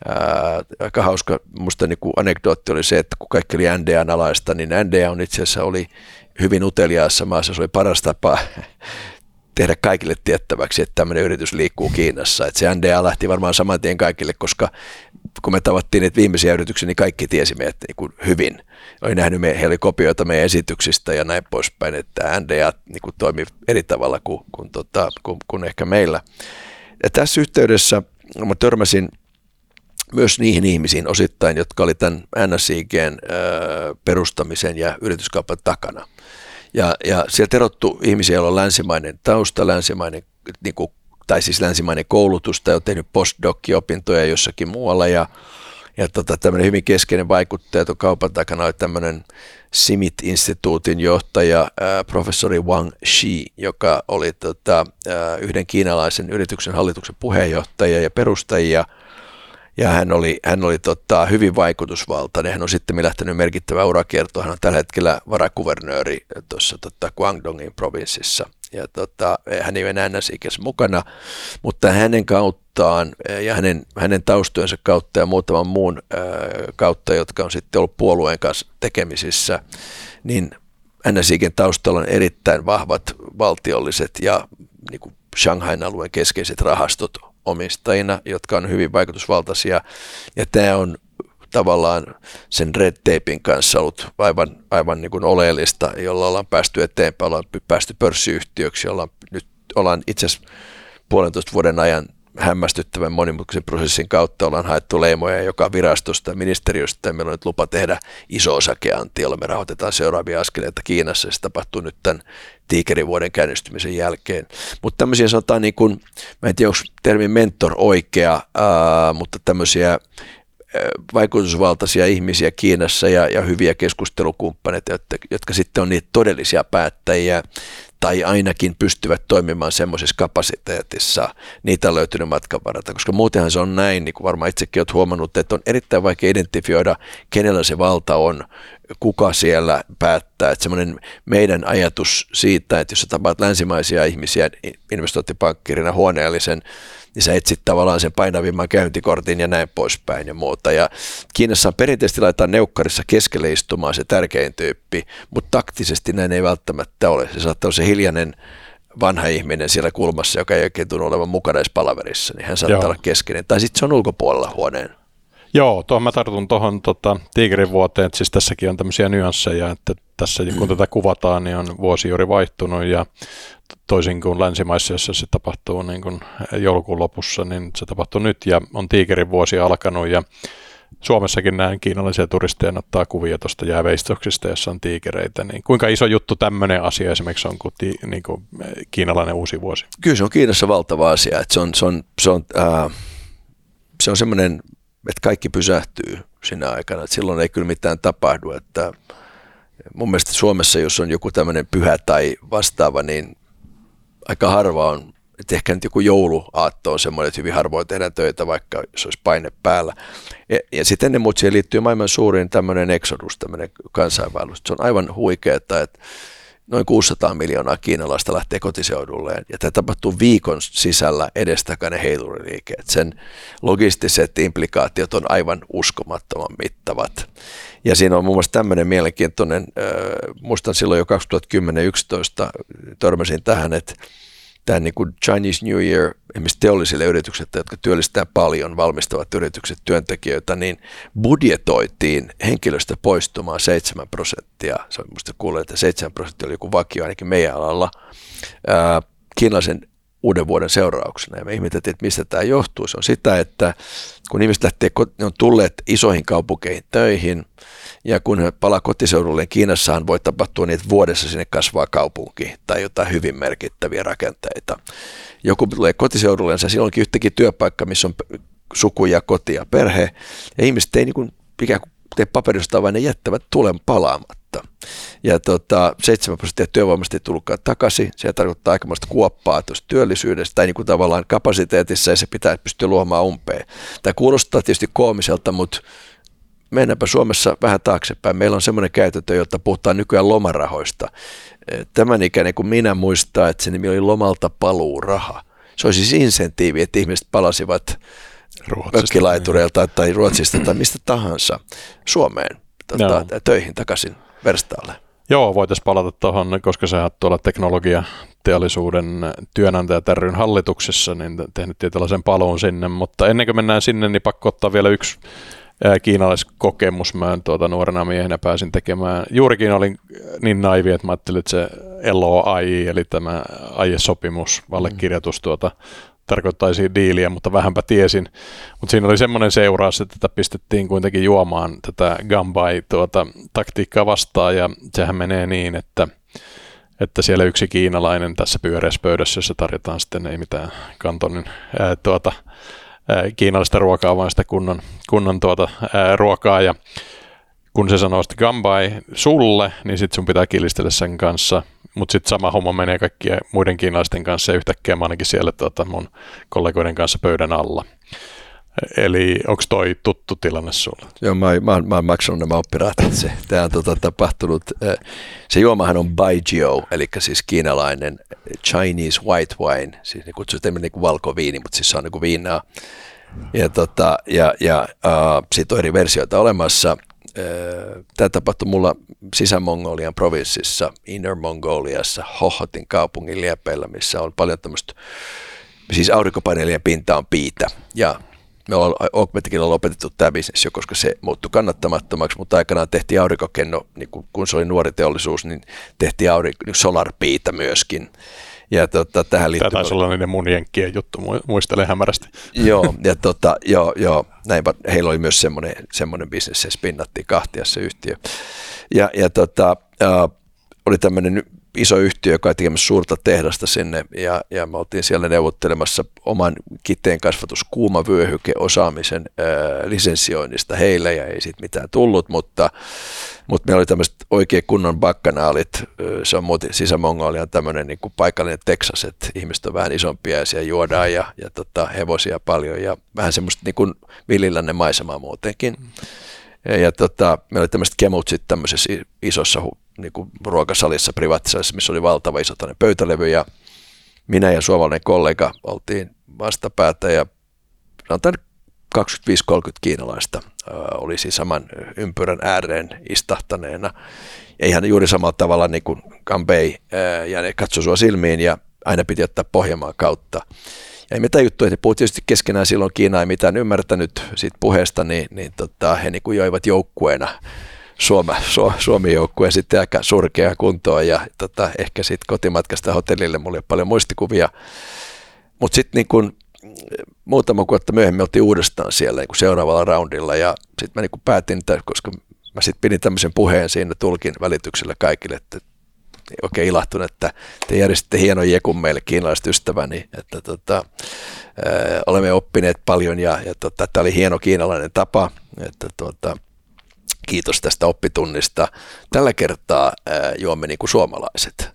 B: Ää, aika hauska, musta niin anekdootti oli se, että kun kaikki oli NDAn alaista, niin NDA on itse asiassa oli hyvin uteliaassa maassa, se oli paras tapa tehdä kaikille tiettäväksi, että tämmöinen yritys liikkuu Kiinassa. Että se NDA lähti varmaan saman tien kaikille, koska kun me tavattiin niitä viimeisiä yrityksiä, niin kaikki tiesi meidät niin kuin hyvin. Oli nähnyt, me, he oli kopioita meidän esityksistä ja näin poispäin, että NDA niin kuin toimi eri tavalla kuin, kuin, tota, kuin, kuin ehkä meillä. Ja tässä yhteydessä mä törmäsin myös niihin ihmisiin osittain, jotka oli tämän NSIGn perustamisen ja yrityskaupan takana. Ja, ja sieltä erottu ihmisiä, joilla on länsimainen tausta, länsimainen, niin kuin, tai siis länsimainen koulutus, tai on tehnyt postdoc-opintoja jossakin muualla, ja, ja tota, tämmöinen hyvin keskeinen vaikuttaja tuon kaupan takana oli tämmöinen Simit-instituutin johtaja, ää, professori Wang Shi, joka oli tota, ää, yhden kiinalaisen yrityksen hallituksen puheenjohtaja ja perustajia – ja hän oli, hän oli tota, hyvin vaikutusvaltainen. Hän on sitten lähtenyt merkittävä urakierto. Hän on tällä hetkellä varakuvernööri tuossa tota, Guangdongin provinssissa. Ja tota, hän ei enää enää mukana, mutta hänen kauttaan ja hänen, hänen taustojensa kautta ja muutaman muun ää, kautta, jotka on sitten ollut puolueen kanssa tekemisissä, niin NSIkin taustalla on erittäin vahvat valtiolliset ja niin kuin Shanghain alueen keskeiset rahastot omistajina, jotka on hyvin vaikutusvaltaisia. Ja tämä on tavallaan sen red tapein kanssa ollut aivan, aivan niin kuin oleellista, jolla ollaan päästy eteenpäin, ollaan päästy pörssiyhtiöksi, ollaan, nyt ollaan itse asiassa puolentoista vuoden ajan hämmästyttävän monimutkaisen prosessin kautta ollaan haettu leimoja joka virastosta ministeriöstä meillä on nyt lupa tehdä iso osakeanti, jolla me rahoitetaan seuraavia askeleita Kiinassa. Se tapahtuu nyt tämän tiikerin vuoden käynnistymisen jälkeen. Mutta tämmöisiä sanotaan niin kuin, mä en tiedä onko termi mentor oikea, ää, mutta tämmöisiä vaikutusvaltaisia ihmisiä Kiinassa ja, ja hyviä keskustelukumppaneita, jotka, jotka sitten on niitä todellisia päättäjiä tai ainakin pystyvät toimimaan semmoisessa kapasiteetissa, niitä on löytynyt matkan varalta, koska muutenhan se on näin, niin kuin varmaan itsekin olet huomannut, että on erittäin vaikea identifioida, kenellä se valta on, kuka siellä päättää. Että semmoinen meidän ajatus siitä, että jos sä tapaat länsimaisia ihmisiä investointipankkirina huoneellisen niin sä etsit tavallaan sen painavimman käyntikortin ja näin poispäin ja muuta. Ja Kiinassa on perinteisesti laitetaan neukkarissa keskelle istumaan se tärkein tyyppi, mutta taktisesti näin ei välttämättä ole. Se saattaa olla se hiljainen vanha ihminen siellä kulmassa, joka ei oikein tunnu olevan mukana edes palaverissa, niin hän saattaa Joo. olla keskeinen. Tai sitten se on ulkopuolella huoneen.
A: Joo, tuohon mä tartun tuohon tota, tiikerin vuoteen, että siis tässäkin on tämmöisiä nyansseja, että tässä kun tätä kuvataan, niin on vuosi juuri vaihtunut ja toisin kuin länsimaissa, jossa se tapahtuu niin kuin joulukuun lopussa, niin se tapahtuu nyt ja on tiikerin vuosi alkanut ja Suomessakin näin kiinalaisia turisteja ottaa kuvia tuosta jääveistoksista, jossa on tiikereitä. Niin kuinka iso juttu tämmöinen asia esimerkiksi on kuin, ti, niin kuin kiinalainen uusi vuosi?
B: Kyllä se on Kiinassa valtava asia. Että se on, se on, se on, äh, se on semmoinen, että kaikki pysähtyy sinä aikana. Että silloin ei kyllä mitään tapahdu. Että mun mielestä Suomessa, jos on joku tämmöinen pyhä tai vastaava, niin aika harva on, että ehkä nyt joku jouluaatto on semmoinen, että hyvin harvoin tehdään töitä, vaikka jos olisi paine päällä. Ja, ja sitten ennen muuta siihen liittyy maailman suurin tämmöinen exodus, tämmöinen kansainvaellus. Se on aivan huikeaa, että noin 600 miljoonaa kiinalaista lähtee kotiseudulleen. Ja tämä tapahtuu viikon sisällä edestakainen heiluriliike. Sen logistiset implikaatiot on aivan uskomattoman mittavat. Ja siinä on muun muassa tämmöinen mielenkiintoinen, äh, muistan silloin jo 2010-2011 törmäsin tähän, että tämä niin kuin Chinese New Year, esimerkiksi teollisille yrityksille, jotka työllistää paljon, valmistavat yritykset työntekijöitä, niin budjetoitiin henkilöstä poistumaan 7 prosenttia. Se on musta kuulee, että 7 prosenttia oli joku vakio ainakin meidän alalla. Ää, kiinalaisen uuden vuoden seurauksena. Ja me ihmetettiin, että mistä tämä johtuu. Se on sitä, että kun ihmiset lähtee, ne on tulleet isoihin kaupunkeihin töihin, ja kun he palaa kotiseudulleen, Kiinassahan voi tapahtua niin, että vuodessa sinne kasvaa kaupunki tai jotain hyvin merkittäviä rakenteita. Joku tulee kotiseudulleen, ja silloinkin yhtäkin työpaikka, missä on suku ja koti ja perhe, ja ihmiset ei niin kuin, ikään kuin tee paperista, vaan ne jättävät tulen palaamatta. Ja tota, 7 prosenttia työvoimasta ei tullutkaan takaisin. Se tarkoittaa aikamoista kuoppaa tuossa työllisyydestä tai niin kuin tavallaan kapasiteetissa ja se pitää pystyä luomaan umpeen. Tämä kuulostaa tietysti koomiselta, mutta mennäänpä Suomessa vähän taaksepäin. Meillä on semmoinen käytäntö, jota puhutaan nykyään lomarahoista. Tämän ikäinen kuin minä muistaa, että se nimi oli lomalta paluuraha. Se olisi siis insentiivi, että ihmiset palasivat mökkilaitureilta tai Ruotsista tai mistä tahansa Suomeen tota, töihin takaisin verstaalle.
A: Joo, voitaisiin palata tuohon, koska sä oot tuolla teknologiateollisuuden työnantajat ryn hallituksessa, niin tehnyt tällaisen paluun sinne, mutta ennen kuin mennään sinne, niin pakko ottaa vielä yksi kiinalaiskokemus. Mä tuota, nuorena miehenä pääsin tekemään. Juurikin olin niin naivi, että mä ajattelin, että se LOI, eli tämä aiesopimus, allekirjoitus tuota, tarkoittaisi diiliä, mutta vähänpä tiesin. Mutta siinä oli semmoinen seuraus, että tätä pistettiin kuitenkin juomaan tätä Gambai tuota, taktiikkaa vastaan, ja sehän menee niin, että että siellä yksi kiinalainen tässä pyöreässä pöydässä, jossa tarjotaan sitten ei mitään kantonin ää, tuota, kiinalaista ruokaa, vaan sitä kunnon, kunnon tuota, ää, ruokaa, ja kun se sanoo sitten Gambai sulle, niin sitten sun pitää kilistellä sen kanssa mutta sitten sama homma menee kaikkien muiden kiinalaisten kanssa ja yhtäkkiä mä ainakin siellä tuota, mun kollegoiden kanssa pöydän alla. Eli onko toi tuttu tilanne sulle?
B: Joo, mä, mä, mä oon maksanut nämä oppirahtit. Se, tämä on tota, tapahtunut. Se juomahan on Baijiu, eli siis kiinalainen Chinese white wine. Siis ne kutsutaan niin valkoviini, mutta siis se on niin kuin viinaa. Ja, tota, ja, ja uh, siitä on eri versioita olemassa. Tämä tapahtui mulla Sisä-Mongolian provinssissa, Inner Mongoliassa, Hohotin kaupungin liepeillä, missä on paljon tämmöistä, siis aurinkopaneelien pinta on piitä. Ja me ollaan Augmentikin lopetettu tämä bisnes jo, koska se muuttui kannattamattomaksi, mutta aikanaan tehtiin aurinkokenno, niin kun se oli nuori teollisuus, niin tehtiin aurinko, niin solarpiita myöskin.
A: Ja tota, tähän liittyy... Tämä taisi olla niiden mun jenkkien juttu, muistelen hämärästi.
B: joo, ja tota, joo, joo, näinpä, heillä oli myös semmoinen, semmoinen bisnes, se spinnattiin kahtia se yhtiö. Ja, ja tota, äh, oli tämmöinen iso yhtiö, joka tekemässä suurta tehdasta sinne, ja, ja me oltiin siellä neuvottelemassa oman kiteen kasvatus kuumavyöhyke osaamisen ää, lisensioinnista heille, ja ei siitä mitään tullut, mutta, mutta meillä oli tämmöiset oikein kunnon bakkanaalit, se on muuten Sisä-Mongolia tämmöinen niin kuin paikallinen Texas, että ihmiset on vähän isompia ja siellä juodaan ja, ja tota, hevosia paljon ja vähän semmoista niin kuin villilänne maisemaa muutenkin. Mm. Ja, ja tota, meillä oli tämmöiset kemutsit tämmöisessä isossa niin kuin ruokasalissa, privaattisalissa, missä oli valtava iso pöytälevy ja minä ja suomalainen kollega oltiin vastapäätä ja sanotaan 25-30 kiinalaista oli siis saman ympyrän ääreen istahtaneena. Ja ihan juuri samalla tavalla niin kuin Kambei ja ne katsoi sua silmiin ja aina piti ottaa Pohjanmaan kautta. Ja ei mitään juttuja, he puhuivat tietysti keskenään silloin, Kiina ei mitään ymmärtänyt siitä puheesta, niin, niin tota, he niin kuin joivat joukkueena Suoma, Su, Suomi-joukkue sitten aika surkea kuntoon ja tota, ehkä sitten kotimatkasta hotellille mulla oli paljon muistikuvia. Mutta sitten niin kun, muutama kuukautta myöhemmin oltiin uudestaan siellä niin seuraavalla roundilla ja sitten mä niin päätin, että koska mä sitten pidin tämmöisen puheen siinä tulkin välityksellä kaikille, että oikein ilahtun, että te järjestitte hienon jekun meille kiinalaiset ystäväni, että tota, ää, olemme oppineet paljon ja, ja tota, tämä oli hieno kiinalainen tapa, että tota, kiitos tästä oppitunnista. Tällä kertaa ää, juomme niin kuin suomalaiset.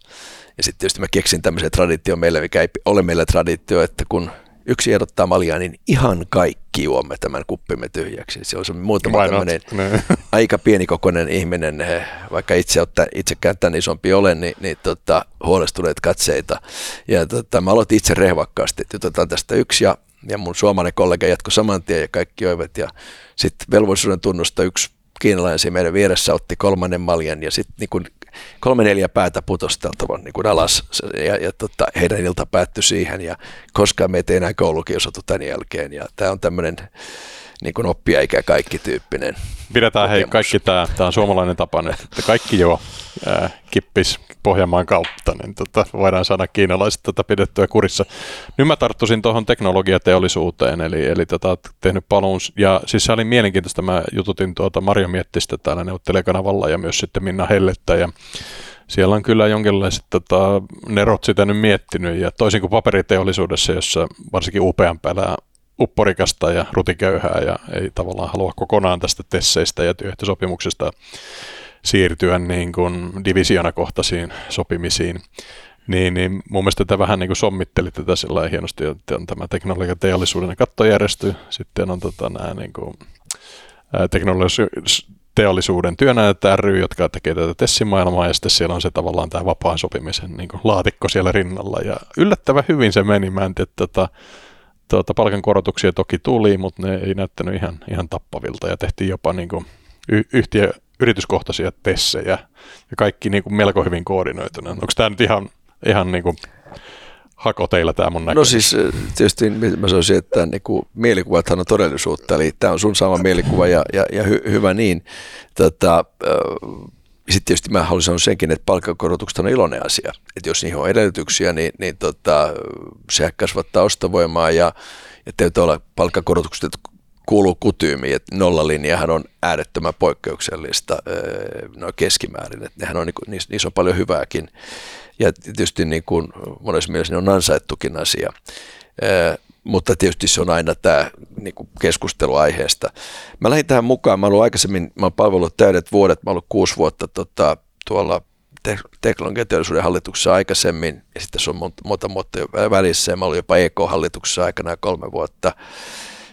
B: Ja sitten tietysti mä keksin tämmöisen tradition meille, mikä ei ole meillä traditio, että kun yksi ehdottaa maljaa, niin ihan kaikki juomme tämän kuppimme tyhjäksi. Se on muutama tämmöinen aika pienikokoinen ihminen, vaikka itse ottaa, itsekään tämän isompi olen, niin, niin tota, huolestuneet katseita. Ja tota, mä aloitin itse rehvakkaasti, että otetaan tästä yksi ja, ja mun suomalainen kollega jatkoi saman tien ja kaikki joivat. Ja sitten velvollisuuden tunnusta yksi kiinalainen siinä meidän vieressä otti kolmannen maljan ja sitten niin kolme neljä päätä putosi niin kuin alas. Ja, ja tota, heidän ilta päättyi siihen ja koskaan meitä ei enää koulukiusattu tämän jälkeen. Ja tämä on tämmöinen niin kuin oppia ikä kaikki tyyppinen.
A: Pidetään hei kaikki tämä, tämä on suomalainen tapa nyt, että kaikki jo ää, kippis Pohjanmaan kautta, niin tota, voidaan saada kiinalaiset tätä pidettyä kurissa. Nyt mä tarttuisin tuohon teknologiateollisuuteen, eli, eli tota, tehnyt paluun, ja siis se oli mielenkiintoista, mä jututin tuota Marjo Miettistä täällä neuvottelijakanavalla ja myös sitten Minna Hellettä, ja siellä on kyllä jonkinlaiset tota, nerot sitä nyt miettinyt, ja toisin kuin paperiteollisuudessa, jossa varsinkin upean päällä upporikasta ja rutiköyhää ja ei tavallaan halua kokonaan tästä tesseistä ja työehtosopimuksesta siirtyä niin kuin divisionakohtaisiin sopimisiin. Niin, niin mun mielestä tätä vähän niin kuin sommitteli tätä sillä hienosti, että on tämä teknologiateollisuuden kattojärjestö, sitten on tota, nämä niin kuin, teknologiateollisuuden työnäytöt ry, jotka tekee tätä tessimaailmaa, ja sitten siellä on se tavallaan tämä vapaan sopimisen niin kuin laatikko siellä rinnalla, ja yllättävän hyvin se meni, mä en tiedä, tota, tuota, palkankorotuksia toki tuli, mutta ne ei näyttänyt ihan, ihan tappavilta, ja tehtiin jopa niin kuin, y- yhtiö, yrityskohtaisia tessejä ja kaikki niin kuin melko hyvin koordinoituna. Onko tämä nyt ihan, ihan niin kuin hako teillä tämä mun näkemys?
B: No siis eh, tietysti mä sanoisin, että niin kuin, mielikuvathan on todellisuutta, eli tämä on sun sama mielikuva ja, ja, ja hy, hyvä niin. Tota, sitten tietysti mä haluaisin sanoa senkin, että palkankorotukset on iloinen asia. Että jos niihin on edellytyksiä, niin, niin tota, se kasvattaa ostovoimaa ja, ja täytyy olla palkankorotukset, kuuluu kutyymiin, että nollalinjahan on äärettömän poikkeuksellista noin keskimäärin, että nehän on, niin niissä, niissä on paljon hyvääkin ja tietysti niin kuin monessa mielessä ne on ansaittukin asia. Mutta tietysti se on aina tämä niin kuin keskustelu aiheesta. Mä lähdin tähän mukaan, mä olen aikaisemmin, mä olen palvellut täydet vuodet, mä olen kuusi vuotta tota, tuolla te- teknologiateollisuuden hallituksessa aikaisemmin, ja sitten se on monta, monta vuotta välissä, ja mä olin jopa EK-hallituksessa aikana kolme vuotta.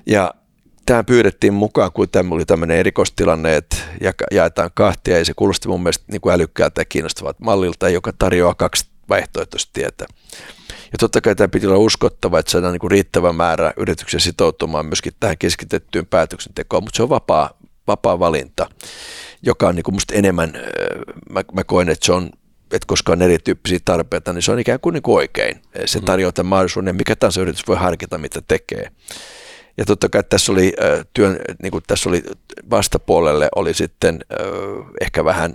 B: Ja tähän pyydettiin mukaan, kun tämä oli tämmöinen erikoistilanne, että jaetaan kahtia ja se kuulosti mun mielestä niin kuin älykkäältä ja kiinnostavat mallilta, joka tarjoaa kaksi vaihtoehtoista tietä. Ja totta kai tämä piti olla uskottava, että saadaan niin kuin riittävä määrä yrityksiä sitoutumaan myöskin tähän keskitettyyn päätöksentekoon, mutta se on vapaa, vapaa valinta, joka on niin kuin musta enemmän, mä, mä koen, että se on että koska on erityyppisiä tarpeita, niin se on ikään kuin, niin kuin oikein. Se mm. tarjoaa tämän mahdollisuuden, mikä tahansa yritys voi harkita, mitä tekee. Ja totta kai tässä oli, työn, niin kuin tässä oli vastapuolelle oli sitten ehkä vähän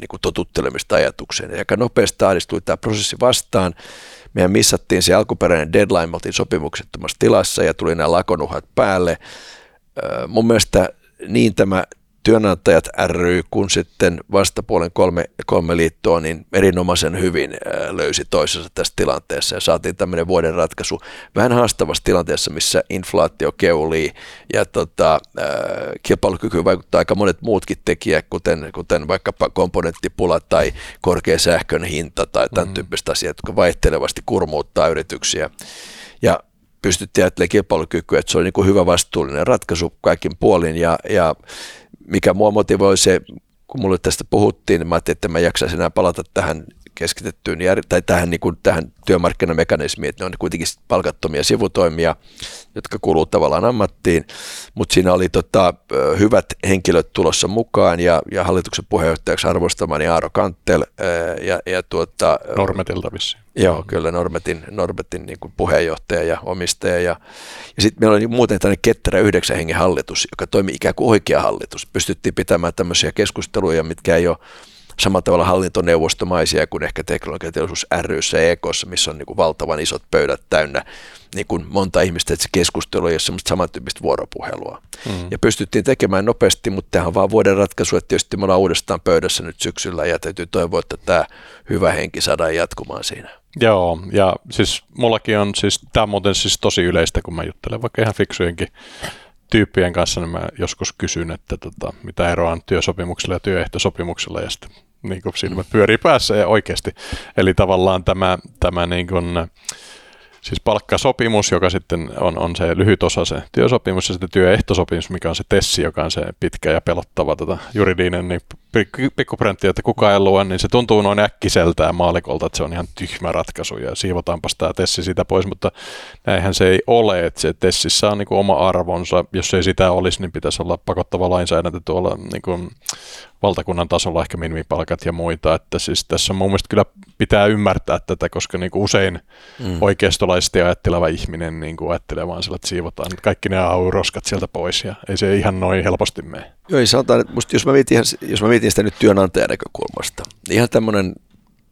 B: niin kuin totuttelemista ajatukseen. Ja aika nopeasti taadistui tämä prosessi vastaan. Meidän missattiin se alkuperäinen deadline, me oltiin sopimuksettomassa tilassa ja tuli nämä lakonuhat päälle. Mun mielestä niin tämä työnantajat ry, kun sitten vastapuolen kolme, kolme liittoa, niin erinomaisen hyvin löysi toisensa tässä tilanteessa ja saatiin tämmöinen vuoden ratkaisu vähän haastavassa tilanteessa, missä inflaatio keulii ja tota, kilpailukyky vaikuttaa aika monet muutkin tekijät, kuten, kuten vaikkapa komponenttipula tai korkea sähkön hinta tai tämän mm. tyyppistä asiat, jotka vaihtelevasti kurmuuttaa yrityksiä. Ja pystyttiin ajattelemaan kilpailukykyä, että se oli niin kuin hyvä vastuullinen ratkaisu kaikin puolin. Ja, ja mikä mua motivoi se, kun mulle tästä puhuttiin, niin mä ajattelin, että mä jaksaisin enää palata tähän keskitettyyn tai tähän, niin kuin, tähän työmarkkinamekanismiin, että ne on kuitenkin palkattomia sivutoimia, jotka kuuluu tavallaan ammattiin, mutta siinä oli tota, hyvät henkilöt tulossa mukaan ja, ja hallituksen puheenjohtajaksi arvostamani Aaro Kanttel ja, ja tuota,
A: Normetilta vissiin.
B: Joo, kyllä Normetin, Normetin niin kuin puheenjohtaja ja omistaja. Ja, ja sitten meillä oli muuten tämmöinen ketterä yhdeksän hengen hallitus, joka toimi ikään kuin oikea hallitus. Pystyttiin pitämään tämmöisiä keskusteluja, mitkä ei ole samalla tavalla hallintoneuvostomaisia kuin ehkä teknologiateollisuus ryssä ja EKssa, missä on niin kuin valtavan isot pöydät täynnä niin kuin monta ihmistä, että se keskustelu ei ole semmoista samantyyppistä vuoropuhelua. Mm. Ja pystyttiin tekemään nopeasti, mutta tämähän on vaan vuoden ratkaisu, että tietysti me ollaan uudestaan pöydässä nyt syksyllä ja täytyy toivoa, että tämä hyvä henki saadaan jatkumaan siinä.
A: Joo, ja siis mullakin on siis, tämä on muuten siis tosi yleistä, kun mä juttelen vaikka ihan fiksujenkin tyyppien kanssa, niin mä joskus kysyn, että tota, mitä eroa on työsopimuksella ja työehtosopimuksella, ja sitten niin kuin silmät pyörii päässä ja oikeasti. Eli tavallaan tämä, tämä niin kuin, siis palkkasopimus, joka sitten on, on se lyhyt osa se työsopimus ja sitten työehtosopimus, mikä on se tessi, joka on se pitkä ja pelottava tota, juridinen, niin pikkuprentti, että kukaan ei lue, niin se tuntuu noin äkkiseltään maalikolta, että se on ihan tyhmä ratkaisu ja siivotaanpas tämä tessi siitä pois, mutta näinhän se ei ole, että se tessissä on niin kuin oma arvonsa, jos ei sitä olisi, niin pitäisi olla pakottava lainsäädäntö tuolla niin kuin valtakunnan tasolla ehkä minimipalkat ja muita, että siis tässä mun mielestä kyllä pitää ymmärtää tätä, koska niin kuin usein mm. oikeistolaisesti ajatteleva ihminen niin kuin ajattelee vaan sillä, että siivotaan kaikki ne auroskat sieltä pois ja ei se ihan noin helposti mene.
B: Joo, sanotaan, että musta, jos, mä mietin, jos mä mietin sitä nyt työnantajan näkökulmasta, niin ihan tämmöinen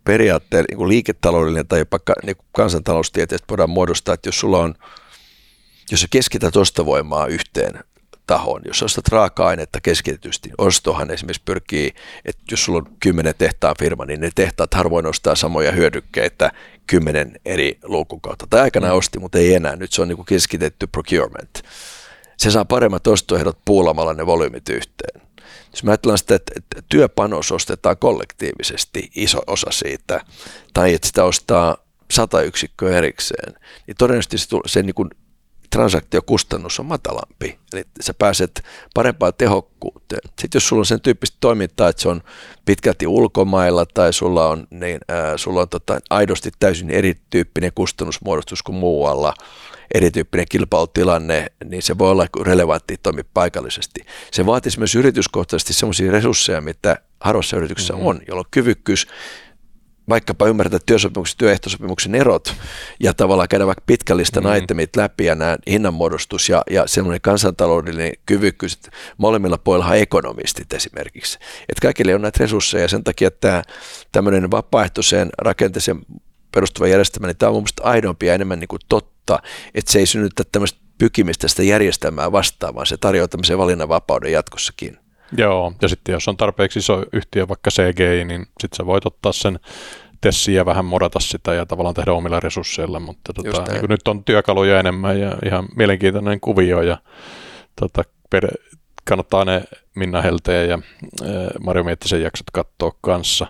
B: periaatteella niin liiketaloudellinen tai jopa niin kansantaloustieteestä voidaan muodostaa, että jos sulla on, jos sä keskität ostovoimaa yhteen tahoon, jos ostat raaka-ainetta keskitetysti, ostohan esimerkiksi pyrkii, että jos sulla on kymmenen tehtaan firma, niin ne tehtaat harvoin ostaa samoja hyödykkeitä kymmenen eri luukun kautta. Tai aikanaan mm. osti, mutta ei enää. Nyt se on niin kuin keskitetty procurement. Se saa paremmat ostoehdot puulamalla ne volyymit yhteen. Jos mä ajattelen sitä, että työpanos ostetaan kollektiivisesti iso osa siitä, tai että sitä ostaa sata yksikköä erikseen, niin todennäköisesti se, se niin kuin transaktiokustannus on matalampi, eli sä pääset parempaan tehokkuuteen. Sitten jos sulla on sen tyyppistä toimintaa, että se on pitkälti ulkomailla tai sulla on, niin, äh, sulla on tota, aidosti täysin erityyppinen kustannusmuodostus kuin muualla, erityyppinen kilpailutilanne, niin se voi olla relevantti toimia paikallisesti. Se vaatisi myös yrityskohtaisesti sellaisia resursseja, mitä harvassa yrityksessä mm-hmm. on, jolloin kyvykkyys vaikkapa ymmärtää työsopimuksen työehtosopimuksen erot ja tavallaan käydä vaikka pitkällistä mm. itemit läpi ja nämä hinnanmuodostus ja, ja semmoinen kansantaloudellinen kyvykkyys, että molemmilla puolilla ekonomistit esimerkiksi. Että kaikille on näitä resursseja ja sen takia tämä tämmöinen vapaaehtoiseen rakenteeseen perustuva järjestelmä, niin tämä on mun mielestä aidompi ja enemmän niin kuin totta, että se ei synnytä tämmöistä pykimistä sitä järjestelmää vastaan, vaan se tarjoaa tämmöisen valinnanvapauden jatkossakin.
A: Joo, ja sitten jos on tarpeeksi iso yhtiö, vaikka CGI, niin sitten sä voit ottaa sen tessiä vähän modata sitä ja tavallaan tehdä omilla resursseilla, mutta tota, niin nyt on työkaluja enemmän ja ihan mielenkiintoinen kuvio ja tota, per, kannattaa ne Minna Helteen ja Mario Miettisen jaksot katsoa kanssa.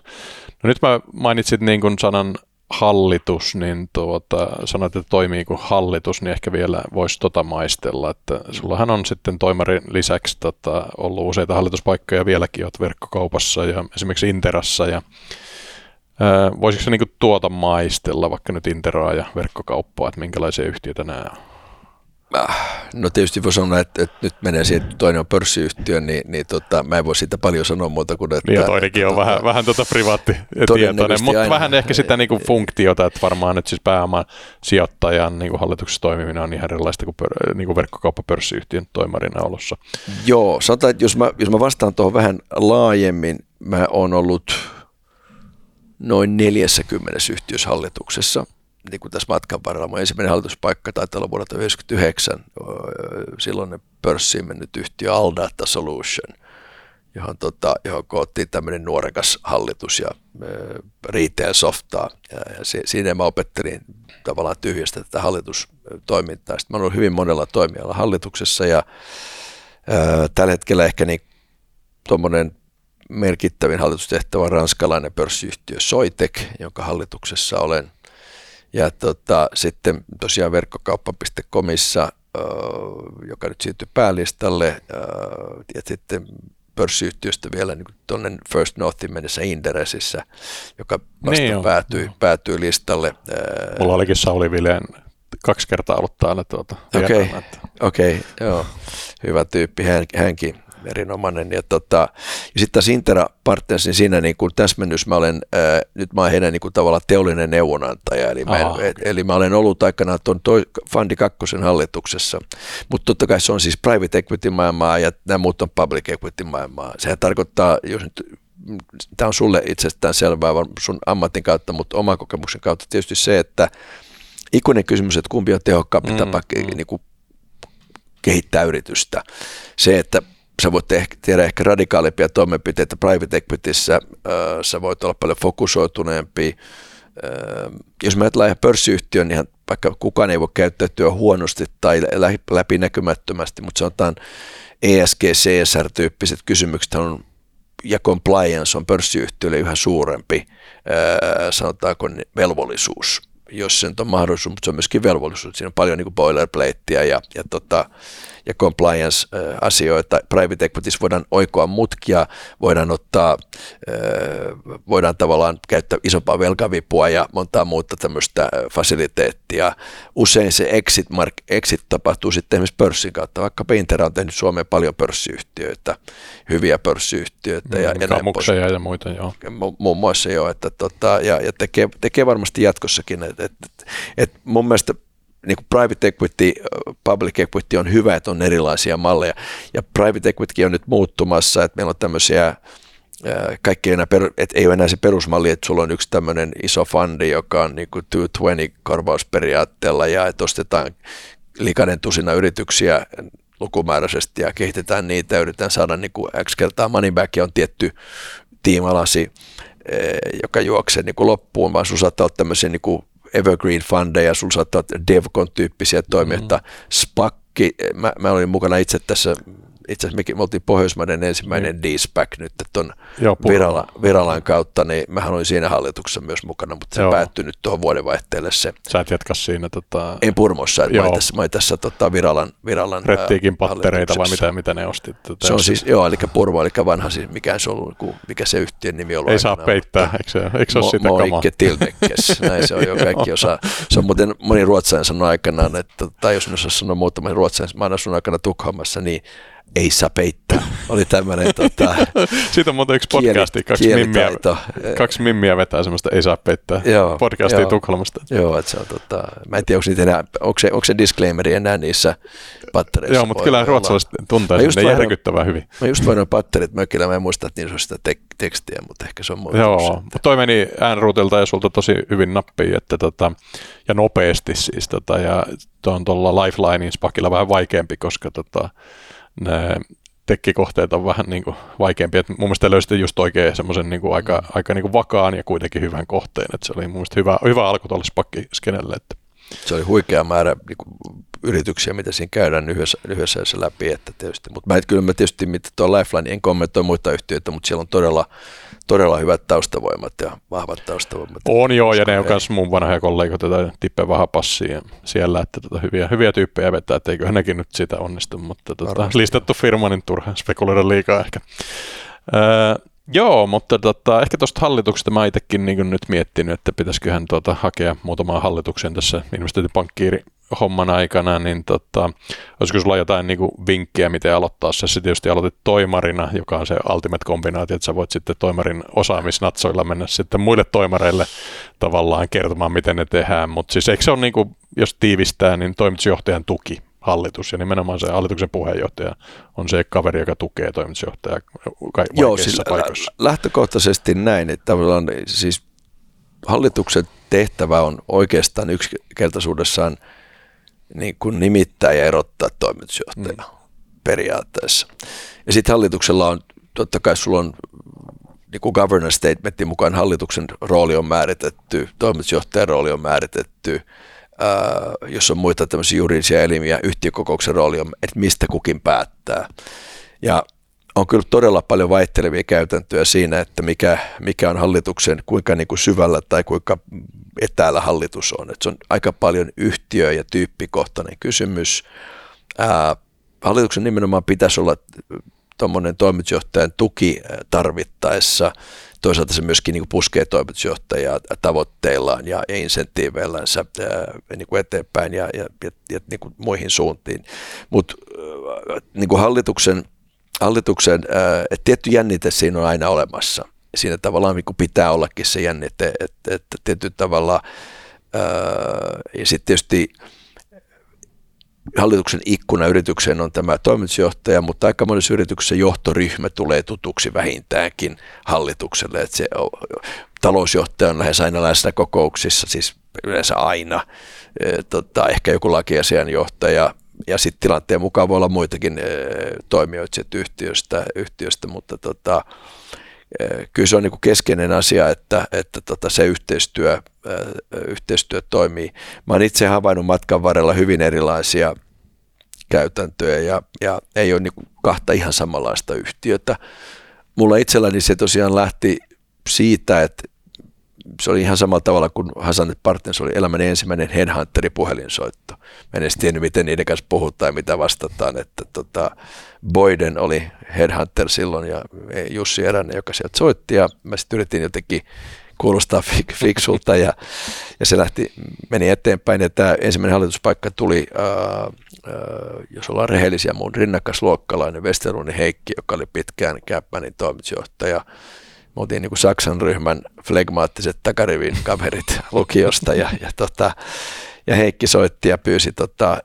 A: No nyt mä mainitsit niin kuin sanan hallitus, niin tuota, sanoit, että toimii kuin hallitus, niin ehkä vielä voisi tota maistella, että sullahan on sitten toimarin lisäksi tota, ollut useita hallituspaikkoja vieläkin, olet verkkokaupassa ja esimerkiksi Interassa ja ää, voisiko se niin tuota maistella, vaikka nyt Interaa ja verkkokauppaa, että minkälaisia yhtiöitä nämä?
B: Äh, no tietysti voi sanoa, että, että nyt menee siihen, että toinen on pörssiyhtiö, niin, niin tota, mä en voi siitä paljon sanoa muuta kuin, että...
A: Niin ja toinenkin tota, on vähän, vähän tota privaattitietoinen, mutta vähän, vähän ehkä sitä niin kuin funktiota, että varmaan nyt siis pääoman sijoittajan niin kuin hallituksessa toimiminen on ihan erilaista kuin, pör, niin kuin verkkokauppapörssiyhtiön toimarina olossa.
B: Joo, sanotaan, että jos mä, jos mä vastaan tuohon vähän laajemmin, mä oon ollut noin 40 yhtiössä hallituksessa – niin kuin tässä matkan varrella. Mun ensimmäinen hallituspaikka taitaa olla vuodelta 1999, silloin pörssiin mennyt yhtiö Aldata Solution, johon, tota, johon koottiin tämmöinen nuorekas hallitus ja äh, retail softaa. Ja, ja se, siinä mä opettelin tavallaan tyhjästä tätä hallitustoimintaa. Sitten mä olen hyvin monella toimialalla hallituksessa ja äh, tällä hetkellä ehkä niin tuommoinen merkittävin hallitustehtävä on ranskalainen pörssiyhtiö Soitek, jonka hallituksessa olen ja tota, sitten tosiaan verkkokauppa.comissa, joka nyt siirtyi päälistalle, ja sitten pörssiyhtiöstä vielä niin tuonne First Northin mennessä Inderesissä, joka vasta niin päätyi, päätyi listalle.
A: Mulla olikin Sauli Vileen kaksi kertaa ollut täällä. Tuota,
B: Okei, okay, okay, joo. Hyvä tyyppi hän, hänkin erinomainen. Ja, tota, ja sitten taas Intera Partners, niin siinä niin kuin täsmennys, mä olen, ää, nyt mä olen heidän niin kuin tavallaan teollinen neuvonantaja, eli mä, en, okay. eli mä olen ollut aikanaan tuon toi, Fundi 2 hallituksessa, mutta totta kai se on siis private equity maailmaa ja nämä muut on public equity maailmaa. Sehän tarkoittaa, jos nyt tämä on sulle itsestään selvää sun ammatin kautta, mutta oman kokemuksen kautta tietysti se, että ikuinen kysymys, että kumpi on tehokkaampi mm, tapa mm. Niin kuin kehittää yritystä. Se, että sä voit tehdä ehkä radikaalimpia toimenpiteitä private equityssä, sä voit olla paljon fokusoituneempi. Jos mä ajatellaan ihan pörssiyhtiön, niin vaikka kukaan ei voi käyttäytyä huonosti tai läpinäkymättömästi, mutta sanotaan ESG, CSR-tyyppiset kysymykset on ja compliance on pörssiyhtiöille yhä suurempi, sanotaanko velvollisuus jos se on mahdollisuus, mutta se on myöskin velvollisuus. Siinä on paljon niin boilerplatea ja, ja tota, ja compliance-asioita. Private equities voidaan oikoa mutkia, voidaan ottaa, voidaan tavallaan käyttää isompaa velkavipua ja montaa muuta tämmöistä fasiliteettia. Usein se exit, mark, exit tapahtuu sitten esimerkiksi pörssin kautta, vaikka Pinter on tehnyt Suomeen paljon pörssiyhtiöitä, hyviä pörssiyhtiöitä. Ja,
A: mm, ja, ja, ja muita, joo.
B: Mu- muun muassa joo, että tota, ja, ja tekee, tekee varmasti jatkossakin. Et, et, et mun mielestä niin kuin private equity, public equity on hyvä, että on erilaisia malleja. Ja private equity on nyt muuttumassa, että meillä on tämmöisiä kaikki enää per, et ei ole enää se perusmalli, että sulla on yksi tämmöinen iso fundi, joka on niin kuin 220 korvausperiaatteella ja että ostetaan likainen tusina yrityksiä lukumääräisesti ja kehitetään niitä ja yritetään saada niin kuin X kertaa money back on tietty tiimalasi, joka juoksee niin kuin loppuun, vaan sun saattaa olla tämmöisiä niin kuin evergreen fundeja, sulla saattaa olla DevCon-tyyppisiä toimijoita, mm-hmm. Spakki, mä, mä olin mukana itse tässä itse asiassa me oltiin Pohjoismaiden ensimmäinen mm. D-SPAC nyt tuon Virala, Viralan kautta, niin mähän olin siinä hallituksessa myös mukana, mutta se Joo. päättyi nyt tuohon vuodenvaihteelle se.
A: Sä et jatka siinä tota...
B: En Purmossa, että mä olin tässä, mä olin tässä tota, Viralan, Viralan
A: Rettiikin pattereita vai mitä, mitä ne ostit?
B: Se on siis, joo, eli Purmo, eli vanha, siis mikä se on, mikä se yhtiön nimi on
A: Ei saa peittää, eikö se, eikö se ole sitä kamaa?
B: Tildekkes, näin se on jo kaikki osa. Se on muuten moni ruotsain sanoi aikanaan, että, tai jos en osaa sanoa muutama ruotsain, mä aina sun aikana Tukholmassa, niin ei saa peittää. Oli tämmöinen tota,
A: Siitä on muuten yksi podcasti, kaksi mimmiä, kaksi mimmiä vetää semmoista ei saa peittää joo, podcastia joo, Tukholmasta.
B: Joo, että se on tota, mä en tiedä, onko, enää, onko, se, onko se disclaimeri enää niissä pattereissa.
A: Joo, mutta kyllä ruotsalaiset tuntee sen, ne järkyttävän hyvin.
B: Mä just voin noin patterit mökillä, mä en muista, että niissä on sitä tek- tekstiä, mutta ehkä se on muuta.
A: Joo, mutta toi meni äänruutilta ja sulta tosi hyvin nappiin, että tota, ja nopeasti siis, tota, ja on tuolla Lifelinein spakilla vähän vaikeampi, koska tota, ne tekkikohteet on vähän niin kuin vaikeampia. Et mun mielestä löysitte just oikein semmoisen niin aika, mm. aika niin kuin vakaan ja kuitenkin hyvän kohteen. Et se oli mun mielestä hyvä, hyvä alku tuolle spakkiskenelle. Että.
B: Se oli huikea määrä niin kuin, yrityksiä, mitä siinä käydään lyhyessä, lyhyessä läpi. Että tietysti. Mutta mä, kyllä mä tietysti, mitä tuo Lifeline, en kommentoi muita yhtiöitä, mutta siellä on todella todella hyvät taustavoimat ja vahvat taustavoimat.
A: On joo, ja ne on myös mun vanhoja kollegoita tai Tippe Vahapassia siellä, että tota, hyviä, hyviä tyyppejä vetää, että eiköhän nekin nyt sitä onnistu, mutta tota, listattu firma, niin turha spekuloida liikaa ehkä. Öö, Joo, mutta tota, ehkä tuosta hallituksesta mä itsekin niin nyt miettinyt, että pitäisiköhän tuota, hakea muutamaan hallituksen tässä investointipankkiiri homman aikana, niin tota, olisiko sulla jotain niin kuin vinkkiä, miten aloittaa se? Sä tietysti aloitit toimarina, joka on se ultimate kombinaatio, että sä voit sitten toimarin osaamisnatsoilla mennä sitten muille toimareille tavallaan kertomaan, miten ne tehdään, mutta siis eikö se ole, niin kuin, jos tiivistää, niin toimitusjohtajan tuki hallitus ja nimenomaan se hallituksen puheenjohtaja on se kaveri, joka tukee toimitusjohtajaa Joo, siis paikoissa.
B: lähtökohtaisesti näin, että tavallaan siis hallituksen tehtävä on oikeastaan yksinkertaisuudessaan niin kuin nimittää ja erottaa toimitusjohtaja mm. periaatteessa. Ja sitten hallituksella on, totta kai sulla on niin kuin governance statementin mukaan hallituksen rooli on määritetty, toimitusjohtajan rooli on määritetty, ää, jos on muita tämmöisiä juridisia elimiä, yhtiökokouksen rooli on, että mistä kukin päättää. Ja on kyllä todella paljon vaihtelevia käytäntöjä siinä, että mikä, mikä on hallituksen, kuinka niin kuin syvällä tai kuinka etäällä hallitus on. Että se on aika paljon yhtiö- ja tyyppikohtainen kysymys. Ää, hallituksen nimenomaan pitäisi olla tuommoinen toimitusjohtajan tuki tarvittaessa. Toisaalta se myöskin niin kuin puskee toimitusjohtajaa tavoitteillaan ja insentiiveillänsä niin kuin eteenpäin ja, ja, ja, ja niin kuin muihin suuntiin. Mutta niin kuin hallituksen – hallituksen, että tietty jännite siinä on aina olemassa. Siinä tavallaan niin pitää ollakin se jännite, että, että tietyllä tavalla, ja sitten tietysti hallituksen ikkuna yritykseen on tämä toimitusjohtaja, mutta aika monessa yrityksessä johtoryhmä tulee tutuksi vähintäänkin hallitukselle, että se talousjohtaja on lähes aina läsnä kokouksissa, siis yleensä aina, tota, ehkä joku lakiasianjohtaja, ja sitten tilanteen mukaan voi olla muitakin e, toimijoita yhtiöstä, yhtiöstä, mutta tota, kyllä se on niin kuin keskeinen asia, että, että tota se yhteistyö, yhteistyö toimii. Mä oon itse havainnut matkan varrella hyvin erilaisia käytäntöjä ja, ja ei ole niin kuin kahta ihan samanlaista yhtiötä. Mulla itselläni se tosiaan lähti siitä, että se oli ihan samalla tavalla kuin Hasan Partners oli elämän ensimmäinen headhunteri puhelinsoitto. Mä en edes tiennyt, miten niiden kanssa puhutaan ja mitä vastataan. Että tota, Boyden oli headhunter silloin ja Jussi Eränen, joka sieltä soitti ja mä sitten yritin jotenkin kuulostaa fiksulta ja, ja se lähti, meni eteenpäin ja tämä ensimmäinen hallituspaikka tuli, ää, ää, jos ollaan rehellisiä, mun rinnakasluokkalainen Westerlundin Heikki, joka oli pitkään Käppänin toimitusjohtaja me oltiin niin kuin Saksan ryhmän flegmaattiset takarivin kaverit lukiosta ja, ja, tota, ja Heikki soitti ja pyysi tota, ää,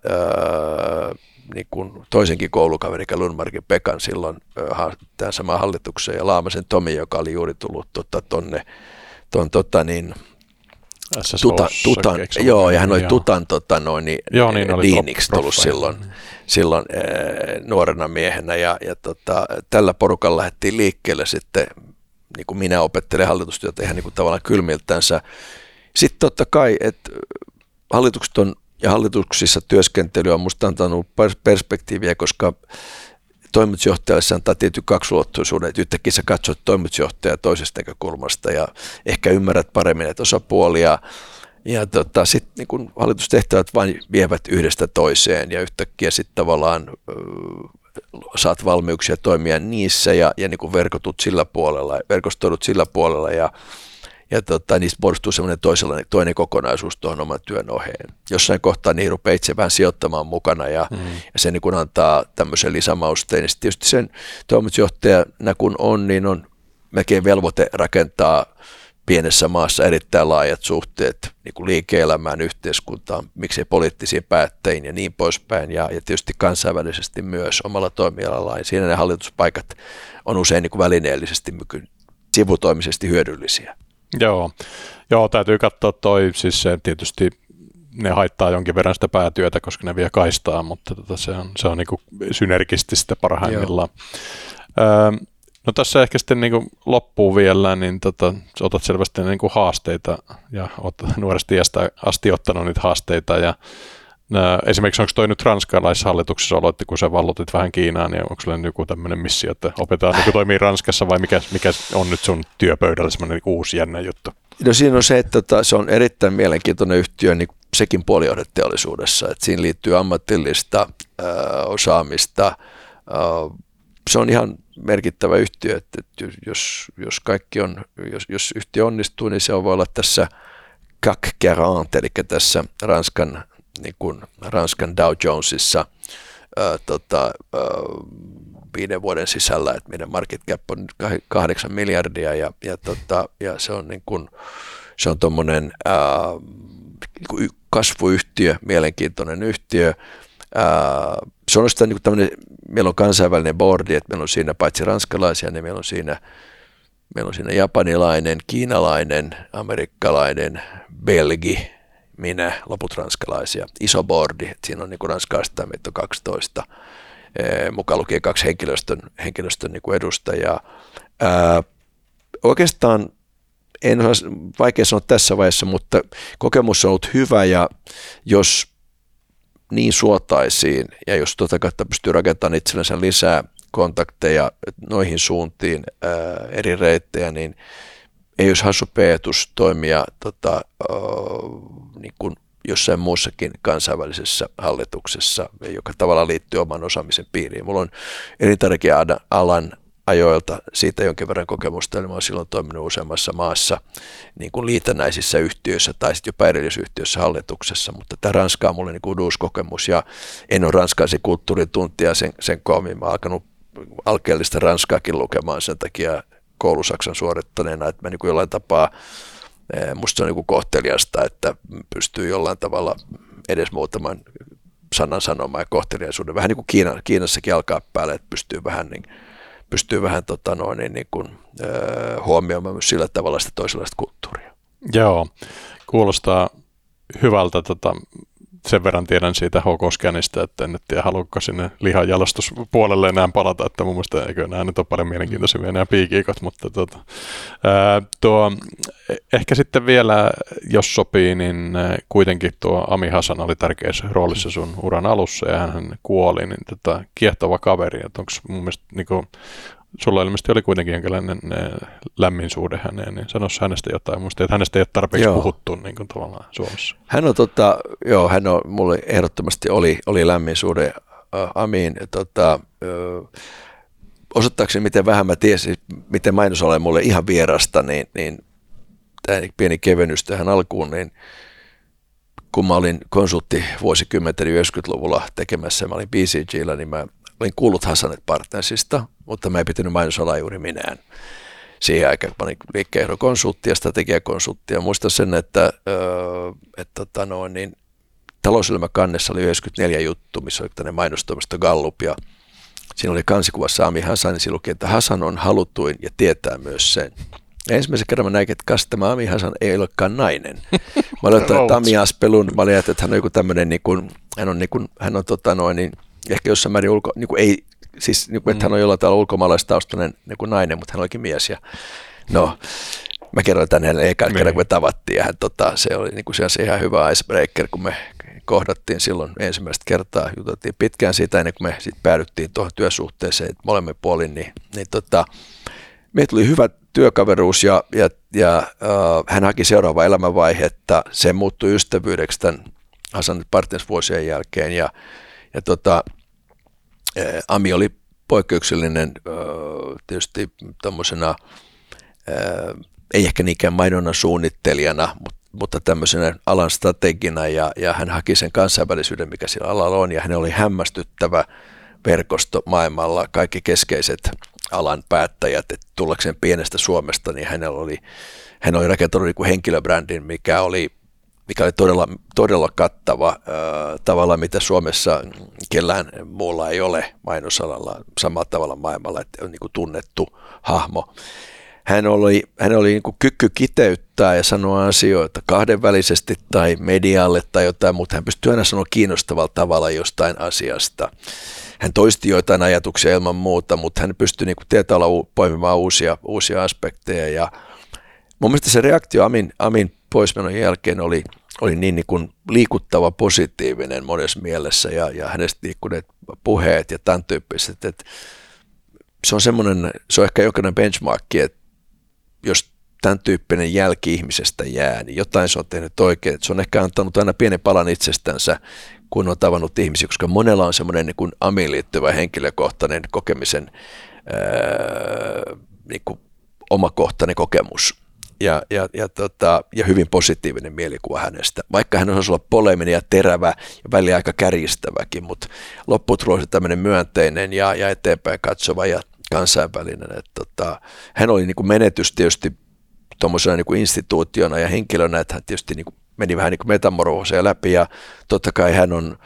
B: niin kuin toisenkin koulukaverin, Lundmarkin Pekan silloin tämän saman hallituksen ja Laamasen Tomi, joka oli juuri tullut tota, tonne ton, tota, niin, Tuta, tutan, joo, ja hän oli joo. Tutan tota, noin, niin, joo, niin oli diiniksi tullut silloin, silloin ee, nuorena miehenä, ja, ja tota, tällä porukalla lähdettiin liikkeelle sitten niin kuin minä opettelen hallitustyötä ihan niin kuin tavallaan kylmiltänsä. Sitten totta kai, että hallitukset on ja hallituksissa työskentely on musta antanut perspektiiviä, koska toimitusjohtajalle se antaa tietty kaksiulotteisuuden, että yhtäkkiä sä katsot toimitusjohtajaa toisesta näkökulmasta ja ehkä ymmärrät paremmin näitä osapuolia. Ja tota, sitten niin hallitustehtävät vain vievät yhdestä toiseen ja yhtäkkiä sitten tavallaan saat valmiuksia toimia niissä ja, ja niin kuin verkotut sillä puolella, verkostoidut sillä puolella ja, ja tota, niistä muodostuu semmoinen toinen kokonaisuus tuohon oman työn oheen. Jossain kohtaa niin rupeaa itse vähän sijoittamaan mukana ja, mm. ja se niin kuin antaa tämmöisen lisämausteen. Niin tietysti sen toimitusjohtajana kun on, niin on melkein velvoite rakentaa pienessä maassa erittäin laajat suhteet niin kuin liike-elämään, yhteiskuntaan, miksei poliittisiin päättäjiin ja niin poispäin, ja, ja tietysti kansainvälisesti myös omalla toimialalla. Ja siinä ne hallituspaikat on usein niin kuin välineellisesti sivutoimisesti hyödyllisiä.
A: Joo. Joo, täytyy katsoa toi, siis se tietysti ne haittaa jonkin verran sitä päätyötä, koska ne vie kaistaa, mutta tota, se on, se on niin synergististä parhaimmillaan. Öö, No tässä ehkä sitten niin loppuu vielä, niin tota, otat selvästi niin kuin haasteita ja olet nuoresti asti ottanut niitä haasteita ja nää, esimerkiksi onko toi nyt ranskalaishallituksessa aloitti, kun sä vallutit vähän Kiinaan, niin onko sulla joku tämmöinen missio, että opetaan niin toimii Ranskassa vai mikä, mikä on nyt sun työpöydällä semmoinen niin uusi jännä juttu?
B: No siinä on se, että tota, se on erittäin mielenkiintoinen yhtiö niin sekin puolijohdeteollisuudessa, että siinä liittyy ammatillista ö, osaamista, ö, se on ihan merkittävä yhtiö, että jos, jos kaikki on, jos, jos yhtiö onnistuu, niin se on voi olla tässä CAC 40, eli tässä Ranskan, niin kuin Ranskan Dow Jonesissa ää, tota, ää, viiden vuoden sisällä, että meidän market cap on nyt kahdeksan miljardia ja, ja, tota, ja se on niin kuin, se on tuommoinen niin kasvuyhtiö, mielenkiintoinen yhtiö, ää, se on sitä niin tämmöinen, meillä on kansainvälinen boardi, että meillä on siinä paitsi ranskalaisia, niin meillä on siinä, meillä on siinä japanilainen, kiinalainen, amerikkalainen, belgi, minä, loput ranskalaisia. Iso boardi, että siinä on niin ranskalaista meitä on 12, mukaan lukien kaksi henkilöstön, henkilöstön niin edustajaa. Ää, oikeastaan en ole vaikea sanoa tässä vaiheessa, mutta kokemus on ollut hyvä ja jos niin suotaisiin, ja jos tuota kautta pystyy rakentamaan itsellensä lisää kontakteja noihin suuntiin, ää, eri reittejä, niin ei olisi hassu peetus toimia tota, ää, niin kuin jossain muussakin kansainvälisessä hallituksessa, joka tavallaan liittyy oman osaamisen piiriin. Mulla on elintarvikealan ajoilta siitä jonkin verran kokemusta, eli mä olen silloin toiminut useammassa maassa niin kuin liitännäisissä yhtiöissä tai sitten jopa erillisyhtiöissä hallituksessa, mutta tämä Ranska on mulle niin kuin uusi kokemus ja en ole ranskaisen kulttuurin tuntia sen, sen koommin. Mä alkanut alkeellista ranskaakin lukemaan sen takia koulusaksan suorittaneena, että mä niin kuin jollain tapaa, eh, musta se on niin kuin kohteliasta, että pystyy jollain tavalla edes muutaman sanan sanomaan ja kohteliaisuuden. Vähän niin kuin Kiina, Kiinassakin alkaa päälle, että pystyy vähän niin pystyy vähän tota noin, niin, niin kuin, äh, huomioimaan myös sillä tavalla sitä toisenlaista kulttuuria.
A: Joo, kuulostaa hyvältä. Tota, sen verran tiedän siitä H. että en tiedä, haluatko sinne lihajalostuspuolelle enää palata, että mun mielestä eikö nämä nyt ole paljon mielenkiintoisia nämä piikiikot, mutta tuota, ää, tuo, e, ehkä sitten vielä, jos sopii, niin kuitenkin tuo Ami Hasan oli tärkeässä roolissa sun uran alussa ja hän kuoli, niin tota, kiehtova kaveri, että onko mun mielestä niin kuin, sulla ilmeisesti oli kuitenkin jonkinlainen lämmin suhde häneen, niin sanoisi hänestä jotain. Musta, että hänestä ei ole tarpeeksi joo. puhuttu niin kuin tavallaan Suomessa.
B: Hän on, tota, joo, hän on, mulle ehdottomasti oli, oli lämmin suhde äh, Amiin. Tota, äh, osoittaakseni, miten vähän mä tiesin, miten mainos oli mulle ihan vierasta, niin, niin tämä pieni kevennys tähän alkuun, niin kun mä olin konsultti vuosikymmenten 90-luvulla tekemässä, mä olin BCGllä, niin mä olin kuullut Hasanet Partnersista, mutta mä en pitänyt mainosalaa juuri minään. Siihen aikaan olin liikkeenjohdon konsultti ja strategiakonsultti. Ja muistan sen, että, että tota no, niin, talouselämä kannessa oli 94 juttu, missä oli tämmöinen mainostoimisto Gallup ja siinä oli kansikuva Sami Hasan, niin luki, että Hasan on haluttuin ja tietää myös sen. Ja ensimmäisen kerran mä näin, että kas tämä Ami Hasan ei olekaan nainen. Mä olin ottanut Ami Aspelun, mä olin että hän on joku tämmöinen, niin kuin, hän on, niin kuin, hän on tota noin, niin, ehkä jossain määrin ulko, niin kuin ei, siis niin kuin, että hän on jollain tavalla ulkomaalaistaustainen niin kuin nainen, mutta hän olikin mies. Ja, no, mä kerroin tänne hänelle eka kerran, kun me tavattiin, ja hän, tota, se oli niin kuin se ihan hyvä icebreaker, kun me kohdattiin silloin ensimmäistä kertaa, jututtiin pitkään siitä ennen kuin me sit päädyttiin tuohon työsuhteeseen, että molemmin puolin, niin, niin tota, meillä tuli hyvä työkaveruus ja, ja, ja äh, hän haki seuraavaa elämänvaihetta. Se muuttui ystävyydeksi tämän Hasan Partners vuosien jälkeen ja, ja tota, Ami oli poikkeuksellinen tietysti tuommoisena, äh, ei ehkä niinkään mainonnan suunnittelijana, mutta tämmöisenä alan strategina ja, ja hän haki sen kansainvälisyyden, mikä sillä alalla on, ja hän oli hämmästyttävä verkosto maailmalla, kaikki keskeiset alan päättäjät, että tullakseen pienestä Suomesta, niin hänellä oli, hän oli rakentanut niin henkilöbrändin, mikä oli, mikä oli todella, todella kattava äh, tavalla, mitä Suomessa kellään muulla ei ole mainosalalla samalla tavalla maailmalla, että on niin kuin tunnettu hahmo. Hän oli, hän oli niin kuin kyky kiteyttää ja sanoa asioita kahdenvälisesti tai medialle tai jotain, mutta hän pystyi aina sanoa kiinnostavalla tavalla jostain asiasta hän toisti joitain ajatuksia ilman muuta, mutta hän pystyi niin tietää poimimaan uusia, uusia aspekteja. Ja mun mielestä se reaktio Amin, Amin poismenon jälkeen oli, oli niin, niin kuin liikuttava positiivinen monessa mielessä ja, ja hänestä liikkuneet puheet ja tämän tyyppiset. Että se on semmoinen, se on ehkä jokainen benchmarkki, että jos tämän tyyppinen jälki ihmisestä jää, niin jotain se on tehnyt oikein. Että se on ehkä antanut aina pienen palan itsestänsä kun on tavannut ihmisiä, koska monella on semmoinen niin amiin liittyvä henkilökohtainen kokemisen ää, niin kuin omakohtainen kokemus ja, ja, ja, tota, ja hyvin positiivinen mielikuva hänestä. Vaikka hän osasi olla poleminen ja terävä ja välillä aika kärjistäväkin, mutta lopputulos tämmöinen myönteinen ja, ja eteenpäin katsova ja kansainvälinen. Et, tota, hän oli niin kuin menetys tietysti tuommoisena niin instituutiona ja henkilönä, että hän tietysti niin kuin meni vähän niin kuin metamorfooseja läpi ja totta kai hän on,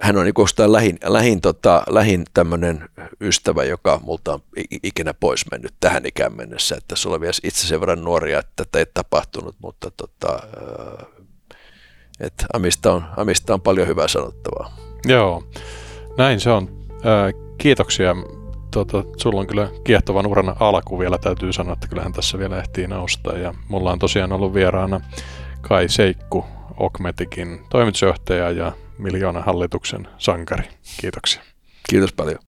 B: hän on niin lähin, lähin, tota, lähin tämmöinen ystävä, joka multa on ikinä pois mennyt tähän ikään mennessä, että tässä on vielä itse sen verran nuoria, että tätä ei tapahtunut, mutta tota, äh, että Amista, on, Amista on paljon hyvää sanottavaa.
A: Joo, näin se on. Äh, kiitoksia. Tota, sulla on kyllä kiehtovan uran alku vielä, täytyy sanoa, että kyllähän tässä vielä ehtii nousta. Ja mulla on tosiaan ollut vieraana Kai Seikku, Okmetikin toimitusjohtaja ja miljoona hallituksen sankari. Kiitoksia.
B: Kiitos paljon.